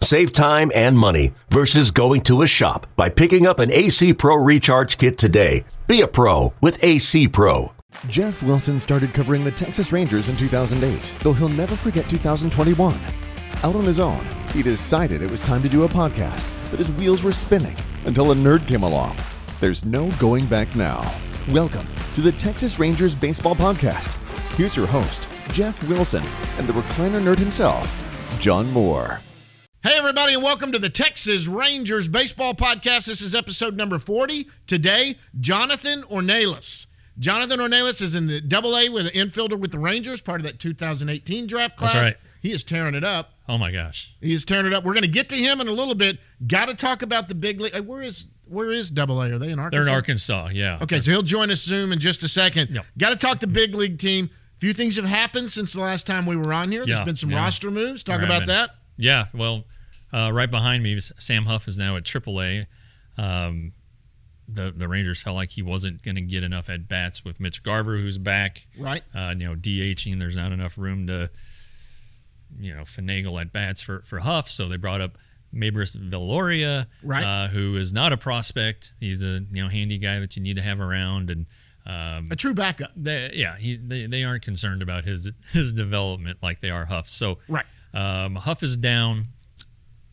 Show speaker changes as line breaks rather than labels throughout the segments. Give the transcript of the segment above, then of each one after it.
Save time and money versus going to a shop by picking up an AC Pro Recharge Kit today. Be a pro with AC Pro.
Jeff Wilson started covering the Texas Rangers in 2008, though he'll never forget 2021. Out on his own, he decided it was time to do a podcast, but his wheels were spinning until a nerd came along. There's no going back now. Welcome to the Texas Rangers Baseball Podcast. Here's your host, Jeff Wilson, and the recliner nerd himself, John Moore.
Hey, everybody, and welcome to the Texas Rangers Baseball Podcast. This is episode number 40. Today, Jonathan Ornelas. Jonathan Ornelas is in the double A with an infielder with the Rangers, part of that 2018 draft class.
That's right.
He is tearing it up.
Oh my gosh.
He is tearing it up. We're going to get to him in a little bit. Got to talk about the big league. Where is where is double A? Are they in Arkansas?
They're in Arkansas, yeah.
Okay, so he'll join us Zoom in just a second.
Yep.
Got to talk the big league team. A few things have happened since the last time we were on here. There's
Yeah,
been some
yeah.
roster moves. Talk about that.
Yeah, well, uh, right behind me, Sam Huff is now at AAA. Um, the the Rangers felt like he wasn't going to get enough at bats with Mitch Garver, who's back.
Right.
Uh, you know, DHing. There's not enough room to, you know, finagle at bats for for Huff. So they brought up Meibrys Viloria,
Right.
uh, who is not a prospect. He's a you know handy guy that you need to have around and. Um,
A true backup.
they, yeah, he, they, they aren't concerned about his his development like they are Huff. So
Right.
um, Huff is down.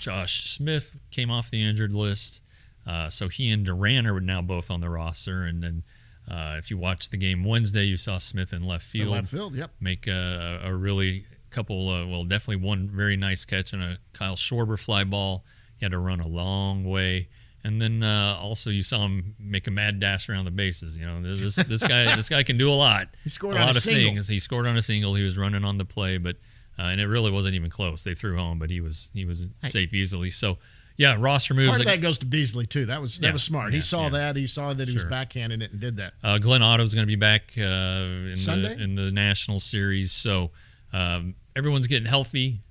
Josh Smith came off the injured list, uh, so he and Duran are now both on the roster. And then uh, if you watched the game Wednesday, you saw Smith in left field,
left field, yep.
make a, a really couple, uh, well, definitely one very nice catch and a Kyle Schwarber fly ball. He had to run a long way. And then uh, also you saw him make a mad dash around the bases. You know this this guy this guy can do a lot.
He scored
a
on
lot
a
of
single.
things. He scored on a single. He was running on the play, but uh, and it really wasn't even close. They threw home, but he was he was safe easily. So yeah, roster moves.
Part of
like-
that goes to Beasley too. That was that
Yeah,
was smart. he saw
yeah.
that. He saw that he was
Sure.
backhanding it and did that.
Uh, Glenn is going to be back uh, in
Sunday?
the in the national series, so um, everyone's getting healthy.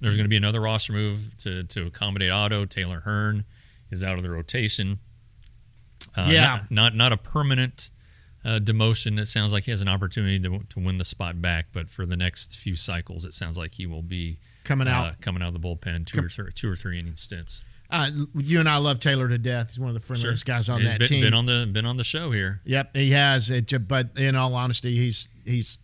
There's going to be another roster move to to accommodate Otto. Taylor Hearn is out of the rotation. Uh,
Yeah.
not, not not a permanent uh, demotion. It sounds like he has an opportunity to to win the spot back, but for the next few cycles, it sounds like he will be
Coming
uh,
out.
coming out of the bullpen two or three, two or three inning stints.
Uh, you and I love Taylor to death. He's one of the friendliest guys on
He's
that
been,
team.
been on the been on the show here.
yep, he has. It, but in all honesty, he's he's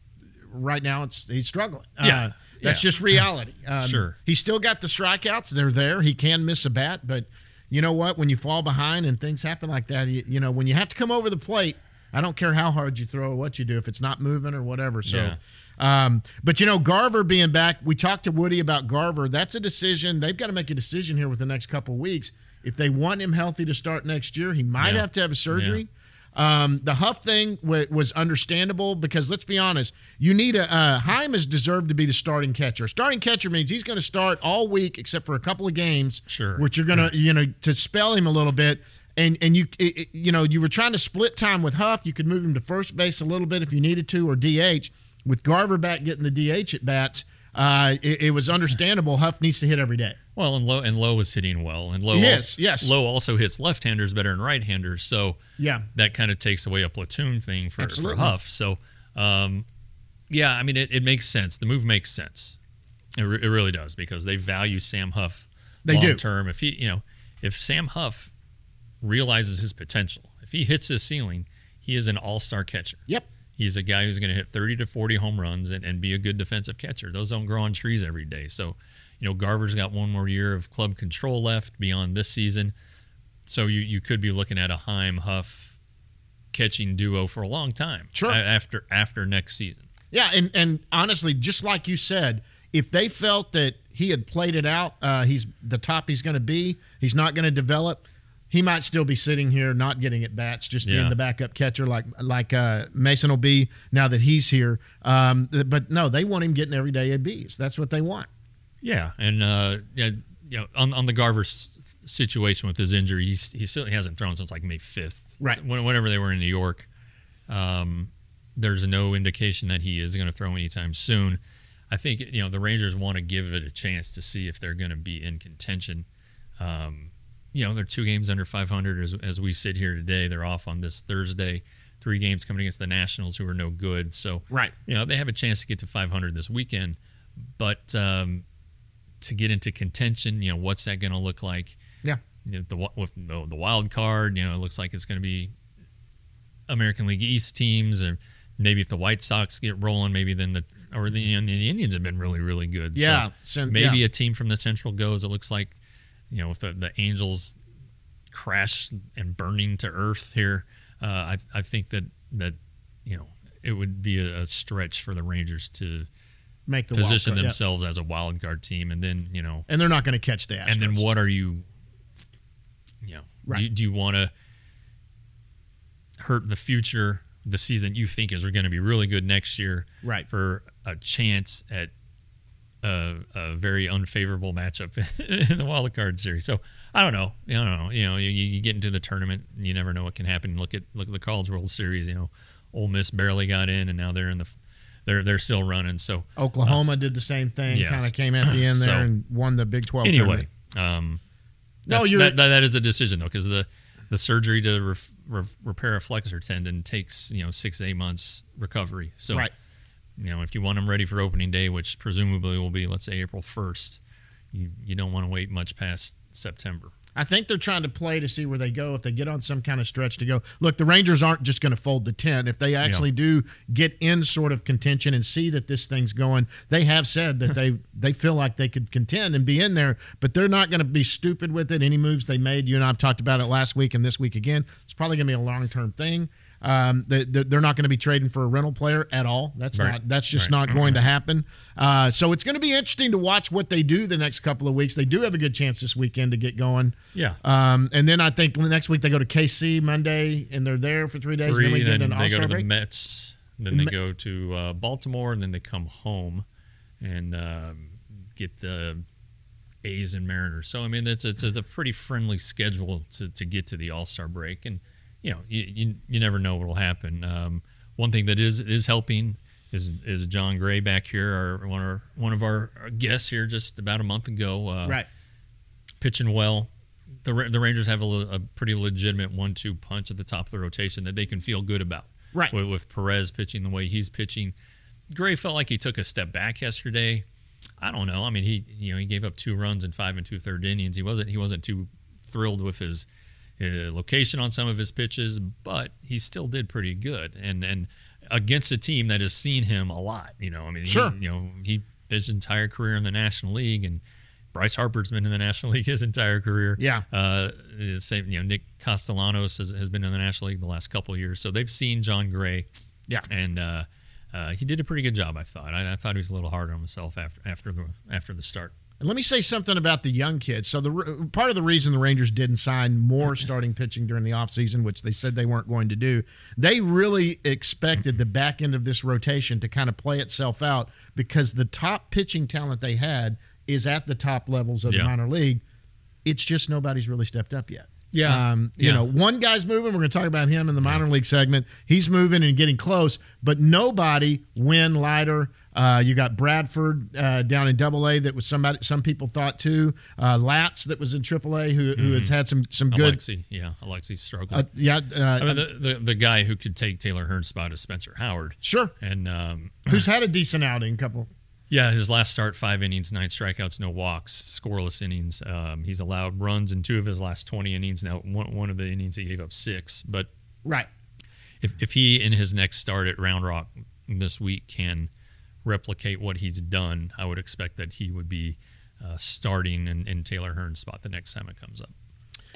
right now. It's he's struggling.
Yeah,
Uh, that's
yeah.
just reality. Um,
Sure.
He's still got the strikeouts. They're there. He can miss a bat, but you know what? When you fall behind and things happen like that, you, you know when you have to come over the plate. I don't care how hard you throw or what you do if it's not moving or whatever. So.
Yeah.
Um, but you know, Garver being back, we talked to Woody about Garver. That's a decision. They've got to make a decision here with the next couple weeks. If they want him healthy to start next year, he might
Yeah.
have to have a surgery. Um, the Huff thing wa- was understandable because let's be honest, you need a uh, Heim has deserved to be the starting catcher. Starting catcher means he's going to start all week except for a couple of games,
Sure.
which you're going to you know to spell him a little bit. And and you it, it- you know you were trying to split time with Huff. You could move him to first base a little bit if you needed to, or DH. With Garver back getting the DH at bats, uh, it, it was understandable. Huff needs to hit every day.
Well, and Lowe and Lowe was hitting well, and Lowe
Yes,
also,
yes.
Lowe also hits left-handers better than right-handers, so
Yeah.
that kind of takes away a platoon thing for, for Huff. So, um, yeah, I mean, it, it makes sense. The move makes sense. It, re- it really does because they value Sam Huff
They
long
do.
term. If he, you know, if Sam Huff realizes his potential, if he hits his ceiling, he is an all-star catcher.
Yep.
He's a guy who's going to hit 30 to 40 home runs and, and be a good defensive catcher. Those don't grow on trees every day. So, you know, Garver's got one more year of club control left beyond this season. So you, you could be looking at a Heim Huff catching duo for a long time.
Sure.
After after next season.
Yeah, and and honestly, just like you said, if they felt that he had played it out, uh, he's the top he's going to be. He's not going to develop. He might still be sitting here, not getting at bats, just being the backup catcher, like like uh, Mason will be now that he's here. Um, but no, they want him getting every day at B's. That's what they want.
Yeah, and uh, yeah, you know, on on the Garver situation with his injury, he's he still he hasn't thrown since like May fifth,
Right.
When, whenever they were in New York, um, there's no indication that he is going to throw anytime soon. I think you know the Rangers want to give it a chance to see if they're going to be in contention. Um, you know, they're two games under 500 as, as we sit here today. They're off on this Thursday. Three games coming against the Nationals, who are no good. So,
Right.
you know, they have a chance to get to 500 this weekend. But um, to get into contention, you know, what's that going to look like?
Yeah.
You know, the with the, the wild card, you know, it looks like it's going to be American League East teams, or maybe if the White Sox get rolling, maybe then the or the, you know, the Indians have been really really good.
Yeah,
so maybe
yeah.
a team from the Central goes. It looks like you know if the, the Angels crash and burning to earth here, uh, I I think that that you know it would be a, a stretch for the Rangers to
Make the
position
card, yeah.
themselves as a wild card team, and then you know
And they're not going to catch the Astros.
and then what are you you know
Right.
do, do you want to hurt the future the season you think is going to be really good next year
Right.
for a chance at a, a very unfavorable matchup in the wild card series so i don't know i don't know you know you, you get into the tournament you never know what can happen look at look at the college world series you know Ole Miss barely got in and now they're in the they're they're still running so
Oklahoma did the same thing.
yes.
Kind of came at the end there
So-
and won the Big Twelve.
anyway,
tournament.
um,
No, you're-
that, that, that is a decision though, because the the surgery to ref, repair a flexor tendon takes you know six to eight months recovery. So,
Right.
You know, if you want them ready for opening day, which presumably will be let's say April first, you you don't want to wait much past September.
I think they're trying to play to see where they go. If they get on some kind of stretch to go, look, the Rangers aren't just going to fold the tent. If they actually do get in sort of contention and see that this thing's going, they have said that they they feel like they could contend and be in there, but they're not going to be stupid with it. Any moves they made, you and I've talked about it last week and this week again. It's probably going to be a long term thing. Um, they, they're they're not going to be trading for a rental player at all. That's
Right.
not that's just
Right.
not going to happen. Uh, so it's going to be interesting to watch what they do the next couple of weeks. They do have a good chance this weekend to get going.
Yeah.
Um, and then I think the next week they go to KC Monday and they're there for three days.
Three,
and then we
then
get an
they go to the. Mets, then they go to uh, Baltimore, and then they come home and um, get the A's and Mariners. So I mean, it's it's, it's a pretty friendly schedule to, to get to the All Star break, and you know, you, you you never know what will happen. Um, one thing that is is helping is is Jon Gray back here, our one of our, one of our guests here just about a month ago. Uh,
right.
pitching well. The, the Rangers have a, a pretty legitimate one-two punch at the top of the rotation that they can feel good about.
Right.
With, with Perez pitching the way he's pitching, Gray felt like he took a step back yesterday. I don't know. I mean, he you know he gave up two runs in five and two third innings. He wasn't he wasn't too thrilled with his location on some of his pitches, but he still did pretty good. And and against a team that has seen him a lot. You know, I mean, he-
Sure.
you know, he his entire career in the National League, and Bryce Harper's been in the National League his entire career.
Yeah.
Uh, the same, you know, Nick Castellanos has, has been in the National League the last couple of years, so they've seen Jon Gray.
Yeah.
and uh, uh, he did a pretty good job. I thought. I, I thought he was a little hard on himself after after the after the start.
And let me say something about the young kids. So the part of the reason the Rangers didn't sign more starting pitching during the offseason, which they said they weren't going to do, they really expected the back end of this rotation to kind of play itself out because the top pitching talent they had is at the top levels of the minor league. It's just nobody's really stepped up yet.
Yeah.
Um, you
Yeah.
know, one guy's moving. We're going to talk about him in the minor league segment. He's moving and getting close, but nobody, Winn, Leiter, uh, you got Bradford uh, down in Double A that was somebody some people thought too. Uh, Latz that was in Triple A who, who has had some some good.
Alexy, yeah, Alexy struggled.
Uh, yeah, uh,
I mean, the, the the guy who could take Taylor Hearn's spot is Spencer Howard,
sure.
and um,
Who's had a decent outing? Couple.
Yeah, his last start, five innings, nine strikeouts, no walks, scoreless innings. Um, he's allowed runs in two of his last 20 innings. Now, one, one of the innings he gave up six. But
Right.
if, if he, in his next start at Round Rock this week, can replicate what he's done, I would expect that he would be uh, starting in, in Taylor Hearn's spot the next time it comes up.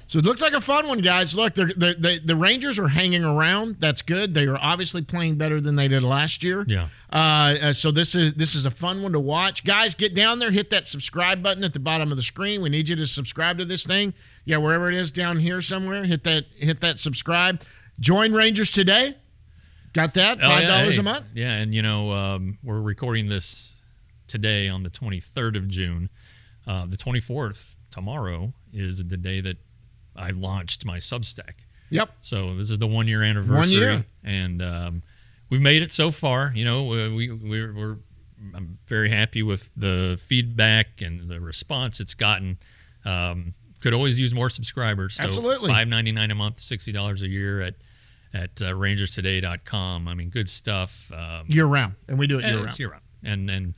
So it looks like a fun one, guys. Look, they're, they're, they the Rangers are hanging around. That's good. They are obviously playing better than they did last year.
Yeah.
Uh, uh, so this is this is a fun one to watch, guys. Get down there, hit that subscribe button at the bottom of the screen. We need you to subscribe to this thing. Yeah, wherever it is down here somewhere, hit that hit that subscribe. Join Rangers today. Got that?
Oh,
Five dollars
hey.
a month.
Yeah, and you know um, we're recording this today on the 23rd of June. Uh, the 24th tomorrow is the day that I launched my Substack.
Yep.
So this is the one year anniversary, One
year.
and um, we've made it so far. You know, uh, we we're, we're I'm very happy with the feedback and the response it's gotten. Um, could always use more subscribers. So
Absolutely.
Five ninety nine a month, sixty dollars a year at at uh, rangerstoday.com. I mean, good stuff. Um,
year round, and we do it year round.
year round. And and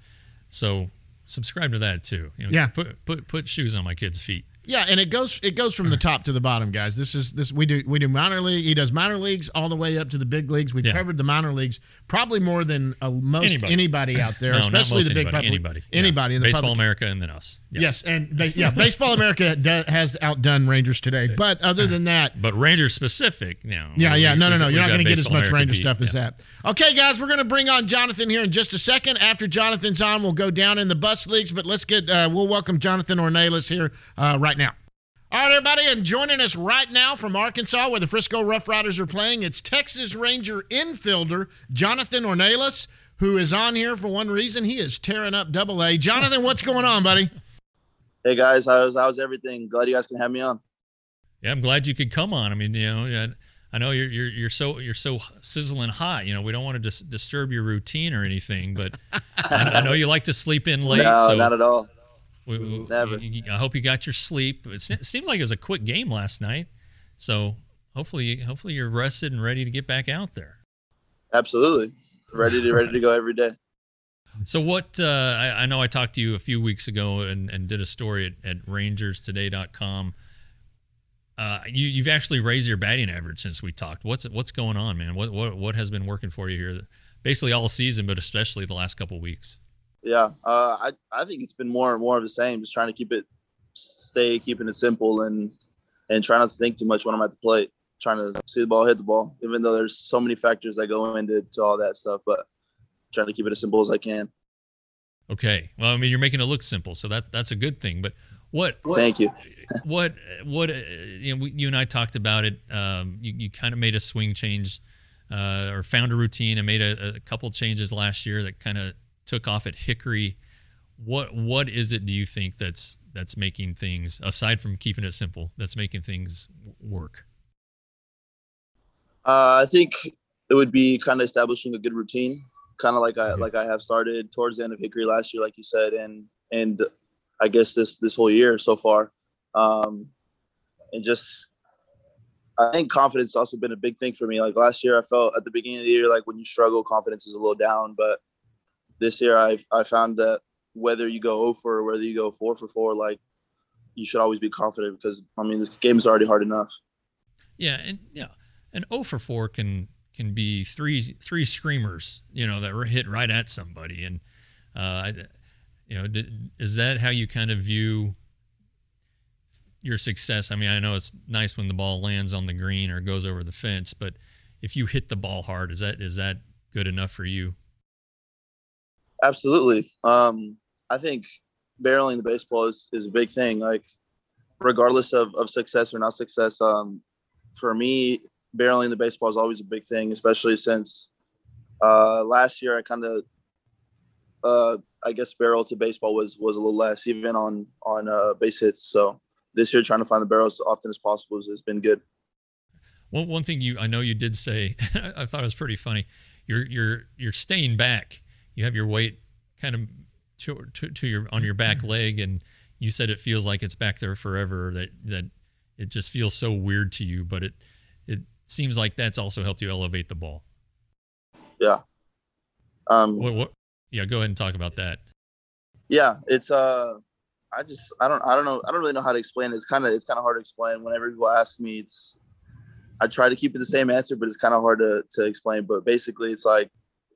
so subscribe to that too. You know,
Yeah.
Put put put shoes on my kids' feet.
Yeah, and it goes it goes from the top to the bottom, guys. This is this we do we do minor league. He does minor leagues all the way up to the big leagues. We've
Yeah.
covered the minor leagues probably more than uh, most
Anybody.
anybody, out there,
No,
especially the big
anybody,
public.
anybody. Yeah.
In the
Baseball
public.
America and then us. Yeah.
Yes, and ba- yeah, Baseball America do, has outdone Rangers today. But other than that,
But Ranger specific now.
yeah, yeah, no, no, no, you're not going to get as much
America
Ranger
beat.
stuff as that. Okay, guys, we're going to bring on Jonathan here in just a second. After Jonathan's on, we'll go down in the bus leagues. But let's get uh, we'll welcome Jonathan Ornelas here uh, right now. All right, everybody, and joining us right now from Arkansas, where the Frisco Rough Riders are playing, it's Texas Ranger infielder Jonathan Ornelas, who is on here for one reason. He is tearing up Double A. Jonathan, what's going on, buddy?
Hey guys, how's how's everything? Glad you guys can have me on.
Yeah, I'm glad you could come on. I mean, you know, I know you're you're you're so you're so sizzling hot. You know, we don't want to dis- disturb your routine or anything, but I, I know you like to sleep in late.
no,
so
not at all.
We- we-
Never.
you- you- I hope you got your sleep. It, se- it seemed like it was a quick game last night, so hopefully hopefully you're rested and ready to get back out there.
Absolutely, ready to ready to go every day.
So what? Uh, I, I know I talked to you a few weeks ago and, and did a story at, at RangersToday.com. Uh, you, you've actually raised your batting average since we talked. What's what's going on, man? What what what has been working for you here, basically all season, but especially the last couple weeks?
Yeah, uh, I I think it's been more and more of the same. Just trying to keep it, stay keeping it simple and and try not to think too much when I'm at the plate. Trying to see the ball, hit the ball, even though there's so many factors that go into to all that stuff. But trying to keep it as simple as I can.
Okay. Well, I mean, you're making it look simple, so that that's a good thing. But what
Thank you.
what what uh, you know we, you and I talked about it. Um, you you kind of made a swing change, uh, or found a routine and made a, a couple changes last year that kind of took off at Hickory. What what is it? Do you think that's that's making things aside from keeping it simple? That's making things work.
Uh, I think it would be kind of establishing a good routine, kind of like I
Mhm.
like I have started towards the end of Hickory last year, like you said, and and I guess this this whole year so far, um, and just I think confidence has also been a big thing for me. Like last year, I felt at the beginning of the year like when you struggle, confidence is a little down, but this year I I found that whether you go 0 for or whether you go 4 for 4, like you should always be confident because I mean this game is already hard enough.
Yeah, and yeah, an 0 for 4 can can be three three screamers, you know, that were hit right at somebody, and uh, you know, did, is that how you kind of view your success? I mean, I know it's nice when the ball lands on the green or goes over the fence, but if you hit the ball hard, is that is that good enough for you?
Absolutely. Um, I think barreling the baseball is, is a big thing. Like, regardless of, of success or not success, um, for me, barreling the baseball is always a big thing, especially since uh, last year I kind of, uh, I guess, barrel to baseball was was a little less, even on on uh, base hits. So this year, trying to find the barrels as often as possible has, been good.
One one thing you I know you did say I thought it was pretty funny. You're you're you're staying back. You have your weight kind of to, to, to your on your back leg, and you said it feels like it's back there forever. That that it just feels so weird to you, but it it seems like that's also helped you elevate the ball.
Yeah. Um,
What what? Yeah, go ahead and talk about that.
yeah it's uh i just i don't i don't know i don't really know how to explain it it's kind of it's kind of hard to explain whenever people ask me it's i try to keep it the same answer but it's kind of hard to, to explain but basically it's like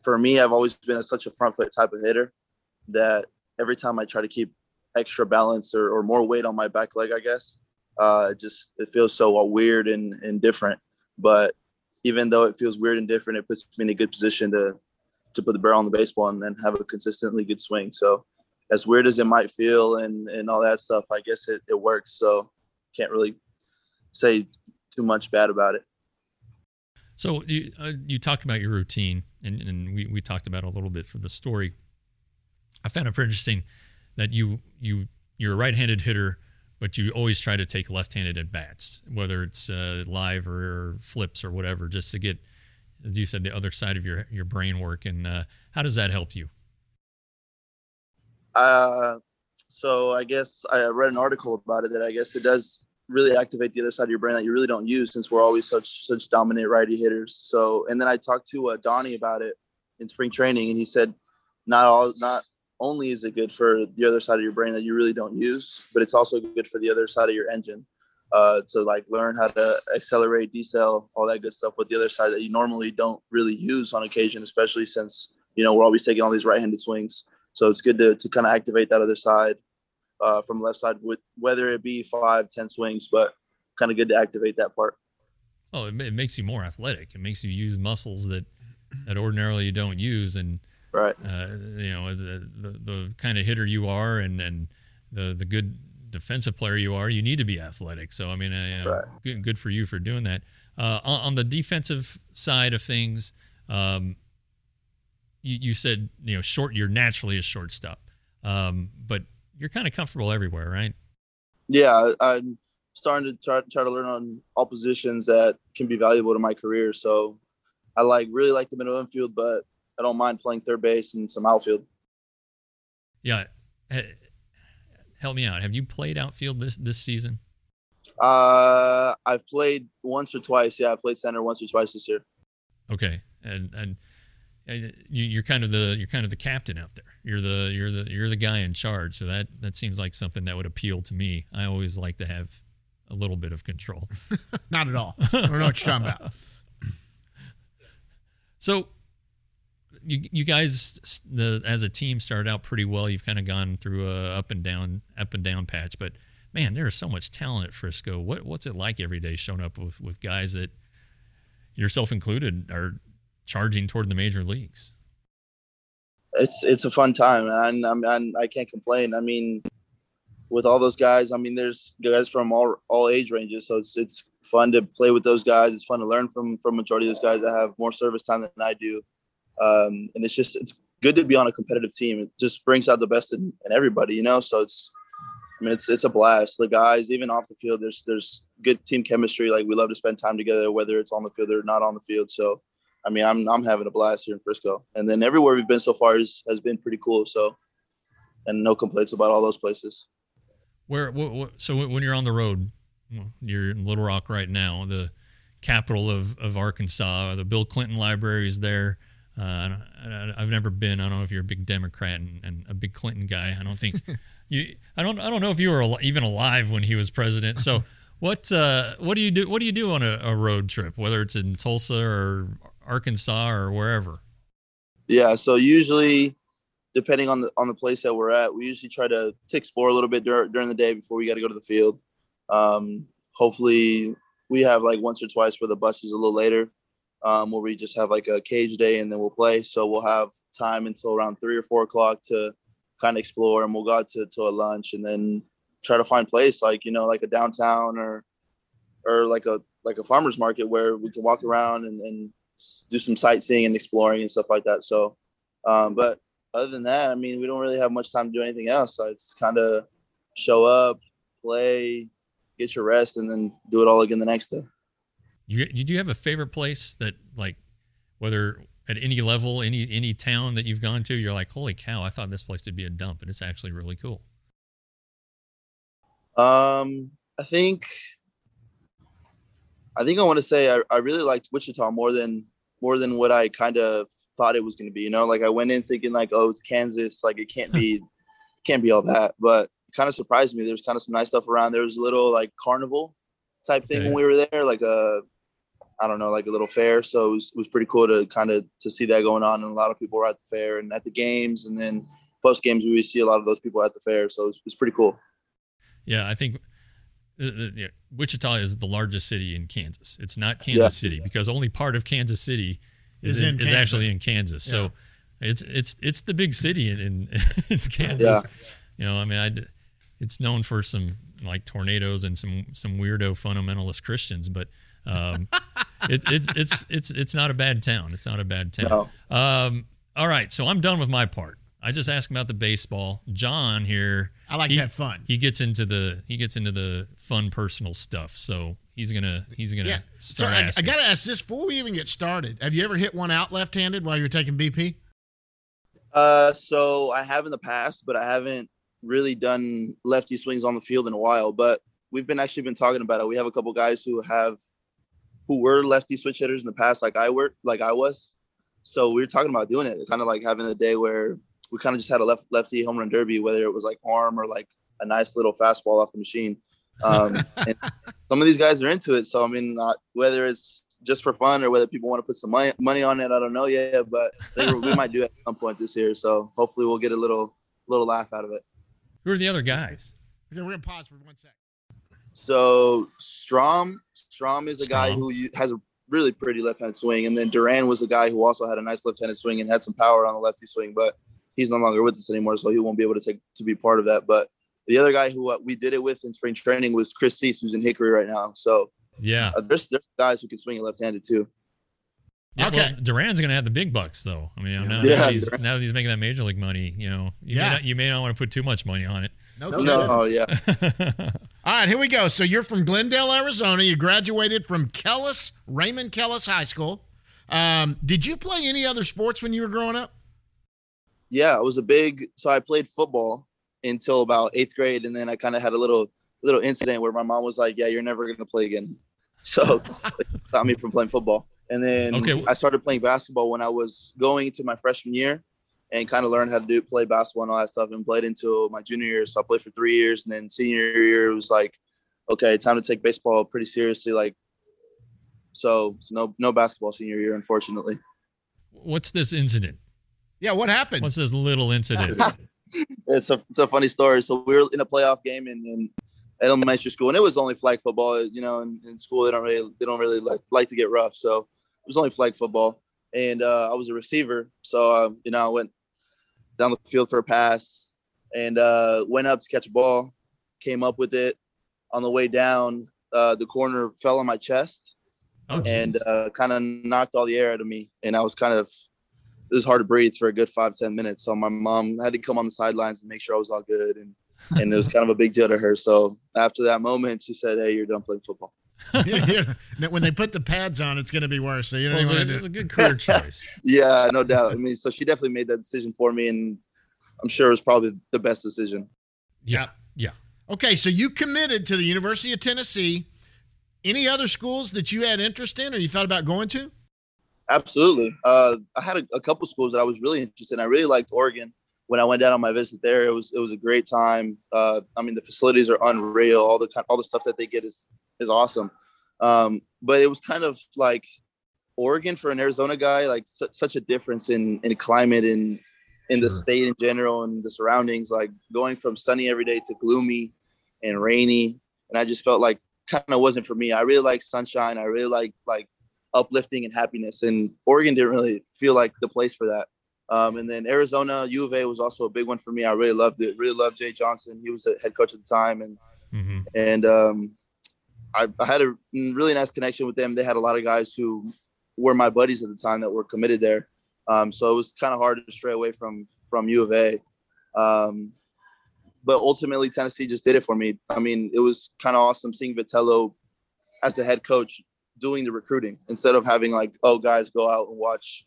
for me i've always been a, such a front foot type of hitter that every time i try to keep extra balance or, or more weight on my back leg i guess uh it just it feels so weird and, and different but even though it feels weird and different it puts me in a good position to to put the barrel on the baseball and then have a consistently good swing so as weird as it might feel and and all that stuff, I guess it, it works. So can't really say too much bad about it.
So you uh, you talked about your routine, and, and we, we talked about a little bit for the story. I found it pretty interesting that you you you're a right-handed hitter, but you always try to take left-handed at bats, whether it's uh, live or, or flips or whatever, just to get as you said, the other side of your your brain work, and uh, how does that help you?
Uh, so I guess I read an article about it that I guess it does really activate the other side of your brain that you really don't use since we're always such such dominant righty hitters. So and then I talked to uh, Donnie about it in spring training, and he said not all not only is it good for the other side of your brain that you really don't use, but it's also good for the other side of your engine uh, to like learn how to accelerate, decel, all that good stuff with the other side that you normally don't really use on occasion, especially since you know we're always taking all these right-handed swings. So it's good to to kind of activate that other side uh, from left side with whether it be five, ten swings, but kind of good to activate that part.
Oh, it, it makes you more athletic. It makes you use muscles that that ordinarily you don't use, and
right,
uh, you know the, the the kind of hitter you are, and and the the good defensive player you are, you need to be athletic. So I mean, uh, right. good, good for you for doing that. Uh, on, on, the defensive side of things, um, you, you, said you know short. You're naturally a shortstop, um, but you're kind of comfortable everywhere, right?
Yeah, I'm starting to try, try to learn on all positions that can be valuable to my career. So I like really like the middle infield, but I don't mind playing third base and some outfield.
Yeah, help me out. Have you played outfield this this season?
Uh, I've played once or twice. Yeah, I played center once or twice this year.
Okay, and and you, are kind of the you're kind of the captain out there. You're the you're the you're the guy in charge. So that that seems like something that would appeal to me. I always like to have a little bit of control.
Not at all. I don't know what you're talking about.
So you you guys the as a team started out pretty well. You've kind of gone through a up and down up and down patch, but man, there is so much talent at Frisco. What what's it like every day showing up with with guys that yourself included are charging toward the major leagues?
It's it's a fun time, and I'm, I'm, I can't complain. I mean, with all those guys, I mean, there's guys from all all age ranges, so it's it's fun to play with those guys. It's fun to learn from from majority of those guys that have more service time than I do, um, and it's just it's good to be on a competitive team. It just brings out the best in, in everybody, you know. So it's I mean, it's it's a blast. The guys, even off the field, there's there's good team chemistry. Like we love to spend time together, whether it's on the field or not on the field. So I mean, I'm I'm having a blast here in Frisco, and then everywhere we've been so far is, has been pretty cool. So, and no complaints about all those places.
Where what, what, so when you're on the road, you're in Little Rock right now, the capital of of Arkansas. The Bill Clinton Library is there. Uh, I, have never been. I don't know if you're a big Democrat and, and a big Clinton guy. I don't think you. I don't. I don't know if you were even alive when he was president. So. What uh, what do you do? What do you do on a, a road trip, whether it's in Tulsa or Arkansas or wherever?
Yeah, so usually depending on the on the place that we're at, we usually try to, to explore a little bit dur- during the day before we got to go to the field. Um, hopefully, we have like once or twice where the bus is a little later, um, where we just have like a cage day and then we'll play. So we'll have time until around three or four o'clock to kind of explore, and we'll go out to to a lunch and then try to find place like you know like a downtown or or like a like a farmers market where we can walk around and, and do some sightseeing and exploring and stuff like that. So, um, but other than that, I mean, we don't really have much time to do anything else. So it's kind of show up, play, get your rest, and then do it all again the next day.
You, you do have a favorite place that like whether at any level, any any town that you've gone to, you're like, holy cow, I thought this place would be a dump, and it's actually really cool.
Um, I think I think I want to say I, I really liked Wichita more than more than what I kind of thought it was going to be. You know, like I went in thinking like, oh, it's Kansas, like it can't be, can't be all that. But it kind of surprised me. There was kind of some nice stuff around. There was a little like carnival type thing okay. when we were there, like a, I don't know, like a little fair. So it was, it was pretty cool to kind of to see that going on. And a lot of people were at the fair and at the games, and then post games we see a lot of those people at the fair. So it it was pretty cool.
Yeah, I think uh, uh, yeah, Wichita is the largest city in Kansas. It's not Kansas yeah. City because only part of Kansas City is, is, in, is actually in Kansas. Yeah. So it's it's it's the big city in in, in Kansas. You know, I mean, I, it's known for some like tornadoes and some some weirdo fundamentalist Christians, but um, it, it, it's it's it's not a bad town. It's not a bad town. No. Um, all right, so I'm done with my part. I just asked him about the baseball. John here.
I like
he,
to have fun.
He gets into the he gets into the fun personal stuff. So he's gonna he's gonna
Yeah. So
start
I, I got to ask this before we even get started. Have you ever hit one out left-handed while you were taking BP?
Uh, so I have in the past, but I haven't really done lefty swings on the field in a while. But we've been actually been talking about it. We have a couple guys who have who were lefty switch hitters in the past, like I were, like I was. So we were talking about doing it, kind of like having a day where we kind of just had a left lefty home run derby, whether it was like arm or like a nice little fastball off the machine. Um, and some of these guys are into it. So I mean, not, whether it's just for fun or whether people want to put some money, money on it, I don't know yet. But they, we might do it at some point this year. So hopefully we'll get a little little laugh out of it.
Who are the other guys?
Okay, we're gonna pause for one second.
So Strom, Strom is a guy who has a really pretty left-handed swing, and then Duran was the guy who also had a nice left-handed swing and had some power on the lefty swing, but he's no longer with us anymore, so he won't be able to take to be part of that. But the other guy who uh, we did it with in spring training was Chris Seise, who's in Hickory right now. So
Yeah.
uh, there's there's guys who can swing it left-handed too.
Yeah,
Okay.
well, Duran's going to have the big bucks, though. I mean, now,
Yeah,
now, he's,
Duran.
now that he's making that major league money, you know, you,
Yeah.
may, not, you may not want to put too much money on it.
No,
No,
kidding.
oh yeah,
All right, here we go. So you're from Glendale, Arizona. You graduated from Kellis, Raymond Kellis High School. Um, did you play any other sports when you were growing up?
Yeah. It was a big. So I played football until about eighth grade, and then I kind of had a little little incident where my mom was like, "Yeah, you're never gonna play again," so it stopped me from playing football. And then
Okay.
I started playing basketball when I was going into my freshman year, and kind of learned how to do play basketball and all that stuff, and played until my junior year. So I played for three years, and then senior year it was like, okay, time to take baseball pretty seriously. Like, so no no basketball senior year, unfortunately.
What's this incident?
Yeah, what happened?
What's this little incident?
it's a it's a funny story. So we were in a playoff game in, in elementary school, and it was only flag football. You know, in, in school they don't really they don't really like, like to get rough, so it was only flag football. And uh, I was a receiver, so um, you know I went down the field for a pass and uh, went up to catch a ball, came up with it. On the way down, uh, the corner fell on my chest
Oh,
and uh, kind of knocked all the air out of me. And I was kind of, it was hard to breathe for a good five ten minutes. So my mom had to come on the sidelines and make sure I was all good. And, and it was kind of a big deal to her. So after that moment, she said, Hey, you're done playing football.
Yeah, when they put the pads on, it's going to be worse. So you don't
Well, it, was a, it was a good career choice.
Yeah, no doubt. I mean, so she definitely made that decision for me. And I'm sure it was probably the best decision.
Yeah. Yeah.
Okay, so you committed to the University of Tennessee. Any other schools that you had interest in or you thought about going to?
Absolutely. Uh, I had a, a couple schools that I was really interested in. I really liked Oregon when I went down on my visit there. It was it was a great time. Uh, I mean, the facilities are unreal. All the kind- all the stuff that they get is is awesome. Um, but it was kind of like Oregon for an Arizona guy, like su- such a difference in in climate and in the
Sure.
state in general and the surroundings. Like going from sunny every day to gloomy and rainy, and I just felt like kind of wasn't for me. I really like sunshine. I really like like uplifting and happiness. And Oregon didn't really feel like the place for that. Um, and then Arizona, U of A was also a big one for me. I really loved it. Really loved Jay Johnson. He was the head coach at the time, and
hmm
and um, I, I had a really nice connection with them. They had a lot of guys who were my buddies at the time that were committed there. Um, so it was kind of hard to stray away from from U of A. Um, but ultimately, Tennessee just did it for me. I mean, it was kind of awesome seeing Vitello as the head coach doing the recruiting instead of having like, oh, guys, go out and watch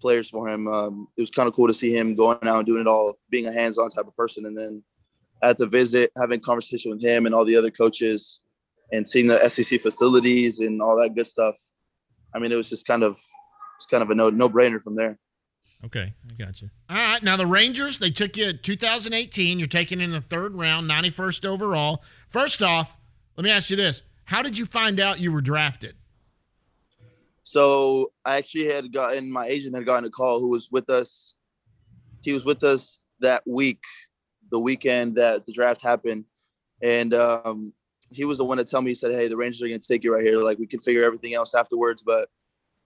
players for him. Um, it was kind of cool to see him going out and doing it all, being a hands-on type of person. And then at the visit, having conversation with him and all the other coaches, and seeing the SEC facilities and all that good stuff. I mean, it was just kind of it's kind of a no no brainer from there.
Okay. I got you.
All right. Now, the Rangers, they took you 2018. You're taken in the third round, 91st overall. First off, let me ask you this How did you find out you were drafted?
So I actually had gotten my agent had gotten a call who was with us. He was with us that week, the weekend that the draft happened, and um, he was the one to tell me. He said, "Hey, the Rangers are going to take you right here. Like we can figure everything else afterwards, but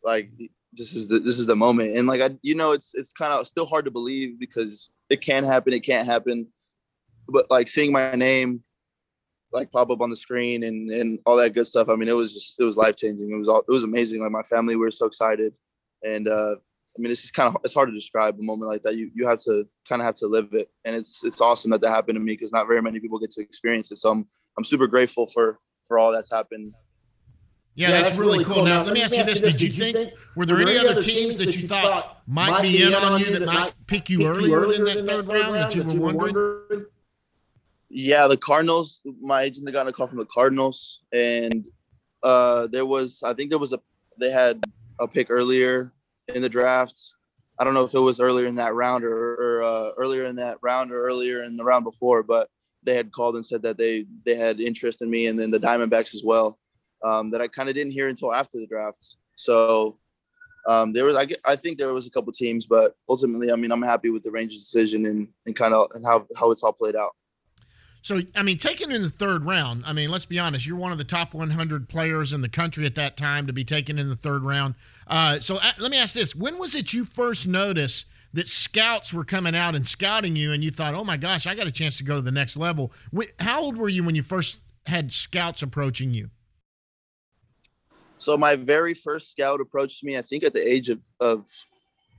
like this is the this is the moment." And like I, you know, it's it's kind of still hard to believe because it can happen, it can't happen, but like seeing my name like pop up on the screen and and all that good stuff. I mean, it was just it was life changing. It was all it was amazing. Like my family, we were so excited, and uh, I mean, it's just kind of it's hard to describe a moment like that. You you have to kind of have to live it, and it's it's awesome that that happened to me because not very many people get to experience it. So I'm I'm super grateful for for all that's happened
Yeah, yeah that's, that's, really, really cool. cool. Now, now, let me ask you this: Did you think, think were there, were there any other teams that you thought might be in on you that might pick you earlier in that third round that you were wondering?
Yeah, the Cardinals. My agent got a call from the Cardinals, and uh, there was I think there was a they had a pick earlier in the draft. I don't know if it was earlier in that round or, or uh, earlier in that round or earlier in the round before, but they had called and said that they they had interest in me, and then the Diamondbacks as well um, that I kind of didn't hear until after the draft. So um, there was, I, I think there was a couple teams, but ultimately, I mean, I'm happy with the Rangers' decision and, and kind of and how, how it's all played out.
So, I mean, taken in the third round, I mean, let's be honest, you're one of the top 100 players in the country at that time to be taken in the third round. Uh, so, uh, let me ask this when was it you first noticed that scouts were coming out and scouting you and you thought, oh my gosh, I got a chance to go to the next level? How old were you when you first had scouts approaching you?
So my very first scout approached me, I think at the age of, of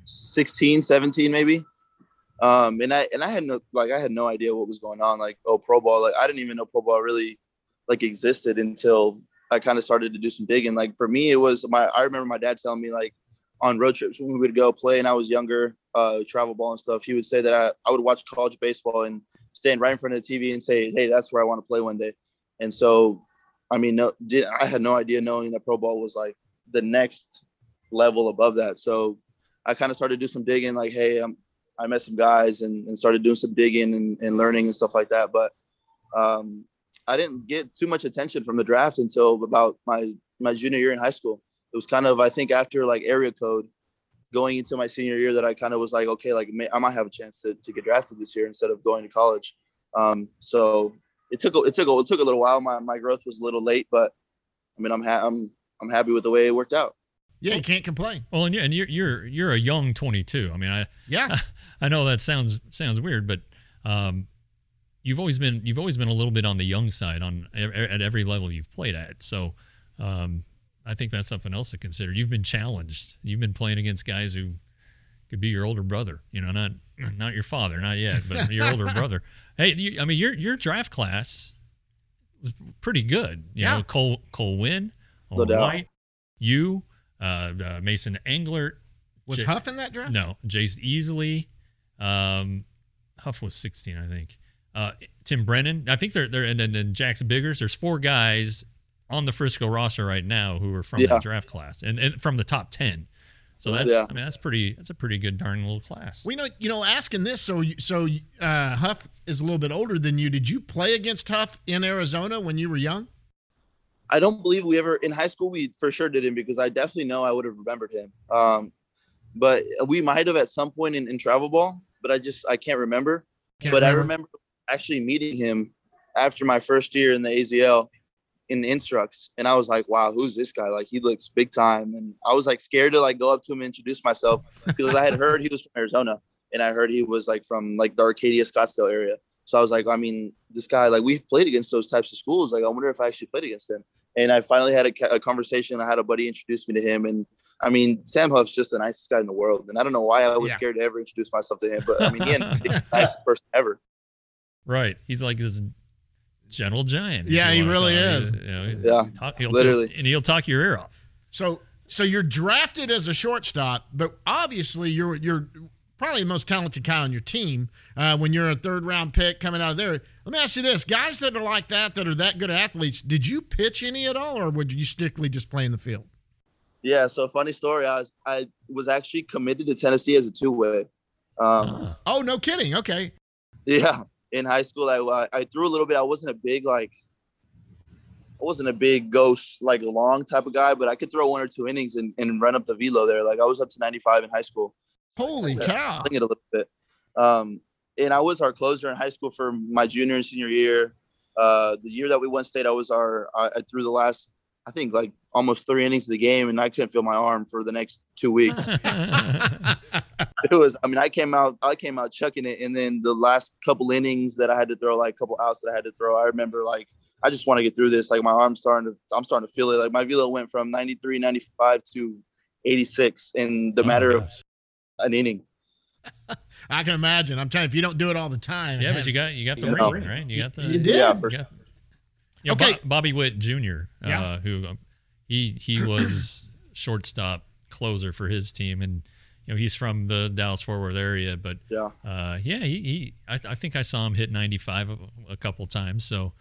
16, 17, maybe. Um, and I, and I had no, like, I had no idea what was going on. Like, oh, pro ball, like I didn't even know pro ball really like existed until I kind of started to do some digging. Like for me, it was my, I remember my dad telling me like on road trips when we would go play and I was younger, uh, travel ball and stuff, he would say that I, I would watch college baseball and stand right in front of the TV and say, Hey, that's where I want to play one day. And so I mean, no, did I had no idea knowing that pro ball was like the next level above that. So I kind of started to do some digging, like, hey, I'm, I met some guys and, and started doing some digging and, and learning and stuff like that. But um, I didn't get too much attention from the draft until about my my junior year in high school. It was kind of I think after like area code going into my senior year that I kind of was like, okay, like I might have a chance to, to get drafted this year instead of going to college. Um, so it took it took it took a little while. My my growth was a little late, but I mean, I'm ha- I'm I'm happy with the way it worked out.
Yeah, you can't complain.
Well, and, yeah, and you're you're you're a young 22. I mean, I
yeah,
I, I know that sounds sounds weird, but um, you've always been you've always been a little bit on the young side on at every level you've played at. So, um, I think that's something else to consider. You've been challenged. You've been playing against guys who could be your older brother. You know, not not your father, not yet, but your older brother. Hey, you, I mean, your your draft class was pretty good. You yeah. know, Cole Cole Winn, Owen White, you, uh, uh, Mason Englert.
Was J- Huff in that draft?
No, Jayce Easley. Um, Huff was 16, I think. Uh, Tim Brennan. I think they're they're and then Jackson Biggers. There's four guys on the Frisco roster right now who are from yeah. that draft class and, and from the top 10. So that's yeah. I mean that's pretty that's a pretty good darn little class.
We know you know asking this so so uh, Huff is a little bit older than you. Did you play against Huff in Arizona when you were young?
I don't believe we ever in high school we for sure didn't because I definitely know I would have remembered him. Um, but we might have at some point in, in travel ball, but I just I can't remember. Can't but remember. I remember actually meeting him after my first year in the AZL in the instructs and I was like, wow, who's this guy? Like he looks big time. And I was like scared to like go up to him and introduce myself because I had heard he was from Arizona and I heard he was like from like the Arcadia Scottsdale area. So I was like, I mean, this guy, like we've played against those types of schools. Like, I wonder if I actually played against him. And I finally had a, a conversation. I had a buddy introduce me to him. And I mean, Sam Huff's just the nicest guy in the world. And I don't know why I was yeah. scared to ever introduce myself to him, but I mean, he the nicest person ever.
Right. He's like this gentle giant.
Yeah, he really is.
You know, yeah, talk, literally,
talk, and he'll talk your ear off.
So, so you're drafted as a shortstop, but obviously you're you're probably the most talented guy on your team. Uh, when you're a third round pick coming out of there, let me ask you this: guys that are like that, that are that good athletes, did you pitch any at all, or would you strictly just play in the field?
Yeah. So funny story. I was I was actually committed to Tennessee as a two way.
Um, oh no, kidding. Okay.
Yeah in high school, I I threw a little bit. I wasn't a big like I wasn't a big ghost like long type of guy, but I could throw one or two innings and, and run up the velo there. Like I was up to 95 in high school.
Holy cow!
It a little bit. Um, and I was our closer in high school for my junior and senior year. Uh, the year that we won state, I was our I, I threw the last I think like almost three innings of the game, and I couldn't feel my arm for the next two weeks. it was, I mean, I came out, I came out chucking it, and then the last couple innings that I had to throw, like a couple outs that I had to throw, I remember like I just want to get through this. Like my arm's starting to, I'm starting to feel it. Like my velo went from 93, 95 to 86 in the oh matter of an inning.
I can imagine. I'm telling you, if you don't do it all the time.
Yeah, but you got you got the you ring, right? You got the
you did. Yeah, for,
you know, okay. Bo- Bobby Witt Jr., uh, yeah. who um, he he was shortstop closer for his team, and you know he's from the Dallas Fort Worth area. But
Yeah.
uh, yeah, he, he I, I think I saw him hit 95 a, a couple times. So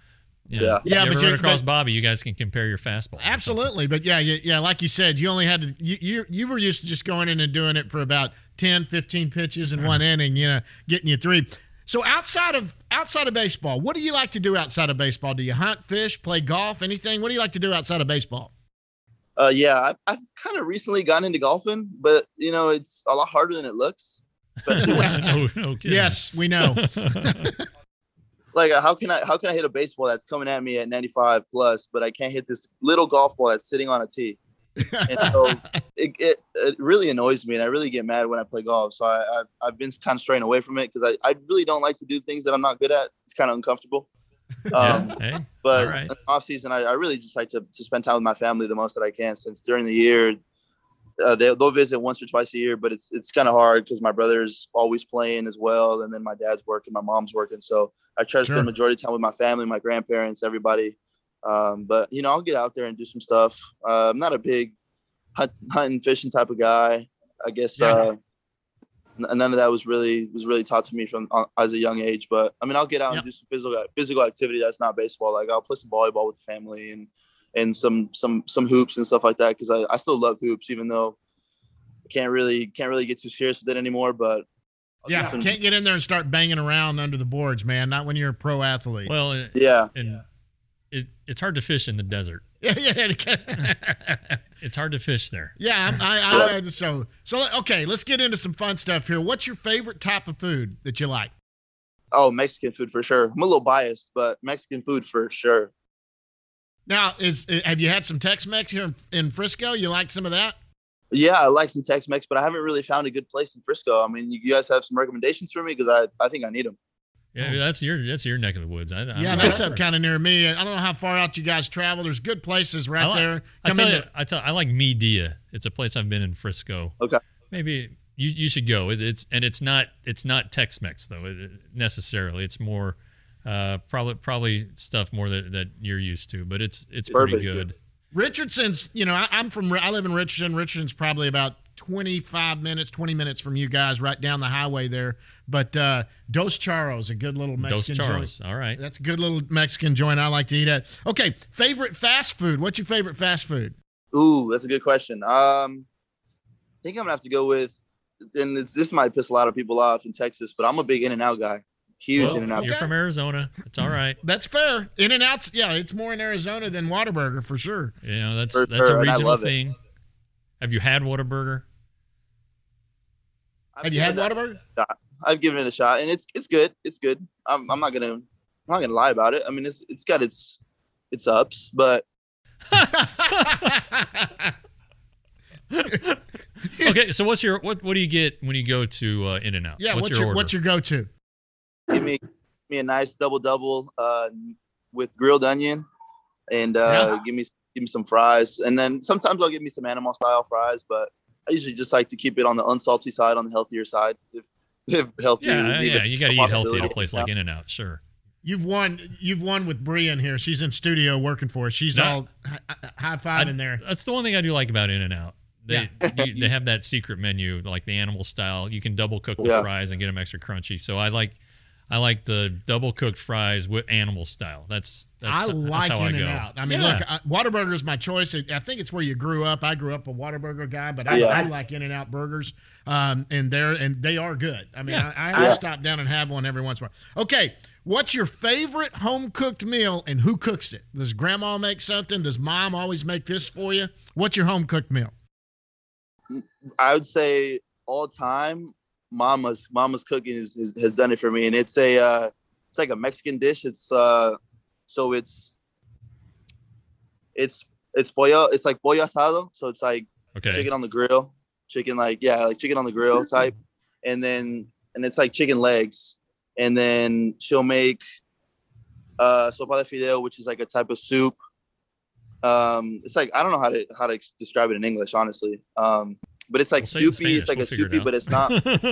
Yeah.
yeah,
Yeah,
you
but you-
run across
but-
Bobby, you guys can compare your fastball.
Absolutely, but yeah, yeah, yeah, like you said, you only had to you, you you were used to just going in and doing it for about 10, 15 pitches in one inning, you know, getting you three. So outside of outside of baseball, what do you like to do outside of baseball? Do you hunt, fish, play golf, anything? What do you like to do outside of baseball?
Uh, yeah, I, I've kind of recently gotten into golfing, but you know, it's a lot harder than it looks. Especially when,
no, no.
Yes, we know.
like, uh, how can I how can I hit a baseball that's coming at me at 95 plus, but I can't hit this little golf ball that's sitting on a tee? And so it, it it really annoys me, and I really get mad when I play golf. So I I've, I've been kind of straying away from it because I, I really don't like to do things that I'm not good at. It's kind of uncomfortable. Um,
yeah. Hey,
but
right.
off season, I, I really just like to, to spend time with my family the most that I can. Since during the year, uh, they, they'll visit once or twice a year, but it's it's kind of hard because my brother's always playing as well, and then my dad's working, my mom's working. So I try to
Sure.
spend majority of time with my family, my grandparents, everybody. Um, but you know, I'll get out there and do some stuff. Uh, I'm not a big hunt, hunting, fishing type of guy. I guess
Yeah.
uh, n- none of that was really was really taught to me from uh, as a young age. But I mean, I'll get out
Yep.
and do some physical physical activity that's not baseball. Like I'll play some volleyball with the family and and some some some hoops and stuff like that because I, I still love hoops even though I can't really can't really get too serious with it anymore. But I'll
yeah,
some-
can't get in there and start banging around under the boards, man. Not when you're a pro athlete.
Well, it,
yeah,
and it it's hard to fish in the desert.
yeah, yeah.
It's hard to fish there.
Yeah, I, I, I, so so okay. Let's get into some fun stuff here. What's your favorite type of food that you like?
oh Mexican food for sure. I'm a little biased, but Mexican food for sure.
Now, is eh, have you had some Tex-Mex here in, in Frisco? You like some of that?
Yeah, I like some Tex-Mex, but I haven't really found a good place in Frisco. I mean, you guys have some recommendations for me because I, I think I need them.
Yeah, oh. that's your that's your neck of the woods. I, I
Yeah,
don't
that's up kind of near me. I don't know how far out you guys travel. There's good places right
I like,
there.
I tell
into-
you, I tell I like Media. It's a place I've been in Frisco.
Okay.
Maybe you, you should go. It, it's and it's not it's not Tex-Mex though it, it- necessarily. It's more uh, probably probably stuff more that, that you're used to, but it's it's pretty good.
Richardson's, you know, I, I'm from, I live in Richardson. Richardson's probably about 25 minutes, 20 minutes from you guys, right down the highway there. But uh, Dos Charos, a good little
Dos
Mexican joint.
Charos. All right.
That's a good little Mexican joint I like to eat at. Okay, favorite fast food. What's your favorite fast food?
Ooh, that's a good question. Um, I think I'm gonna have to go with, and it's, this might piss a lot of people off in Texas, but I'm a big In and Out guy. Huge
Well,
In and Out.
you're from Arizona. It's all right.
That's fair. In and Out's, yeah, it's more in Arizona than Whataburger for sure.
You know that's
For
that's
sure,
a regional
love it.
thing. Have you had Whataburger?
Have you had Whataburger?
I've given it a shot, and it's it's good. It's good. I'm, I'm not gonna I'm not gonna lie about it. I mean, it's it's got its its ups, but
okay, so what's your what what do you get when you go to uh, In and Out?
yeah, what's, your,
order?
what's your go-to?
Give me me a nice double double uh, with grilled onion, and uh, give me give me some fries, and then sometimes I'll give me some animal style fries, but I usually just like to keep it on the unsalty side, on the healthier side, if if healthy.
yeah,
is
yeah, you got to eat healthy at a place
you know?
like In and Out. Sure.
You've won. You've won with Bria in here. She's in studio working for us. She's
No.
all high five in there.
That's the one thing I do like about In and Out. They you, they have that secret menu like the animal style. You can double cook the
Yeah.
fries and get them extra crunchy. So I like I like the double cooked fries with animal style. That's that's,
I
that's
like
how I
In
go.
and Out. I mean,
Yeah.
look, I, Whataburger is my choice. I I think it's where you grew up. I grew up a Whataburger guy, but I,
Yeah.
I like In and Out burgers. Um, and they're and they are good. I mean,
Yeah.
I, I
Yeah.
stop down and have one every once in a while. Okay, what's your favorite home cooked meal and who cooks it? Does Grandma make something? Does Mom always make this for you? What's your home cooked meal?
I would say all time, Mama's Mama's cooking is, is has done it for me, and it's a uh, it's like a Mexican dish. It's uh, so it's it's it's pollo. It's like pollo asado. So it's like
okay.
chicken on the grill, chicken like yeah, like chicken on the grill type, and then and it's like chicken legs, and then she'll make uh sopa de fideo, which is like a type of soup. Um, it's like I don't know how to how to describe it in English, honestly. Um, but it's like
We'll
soupy. It's like
We'll
a
figure it
soupy, but it's not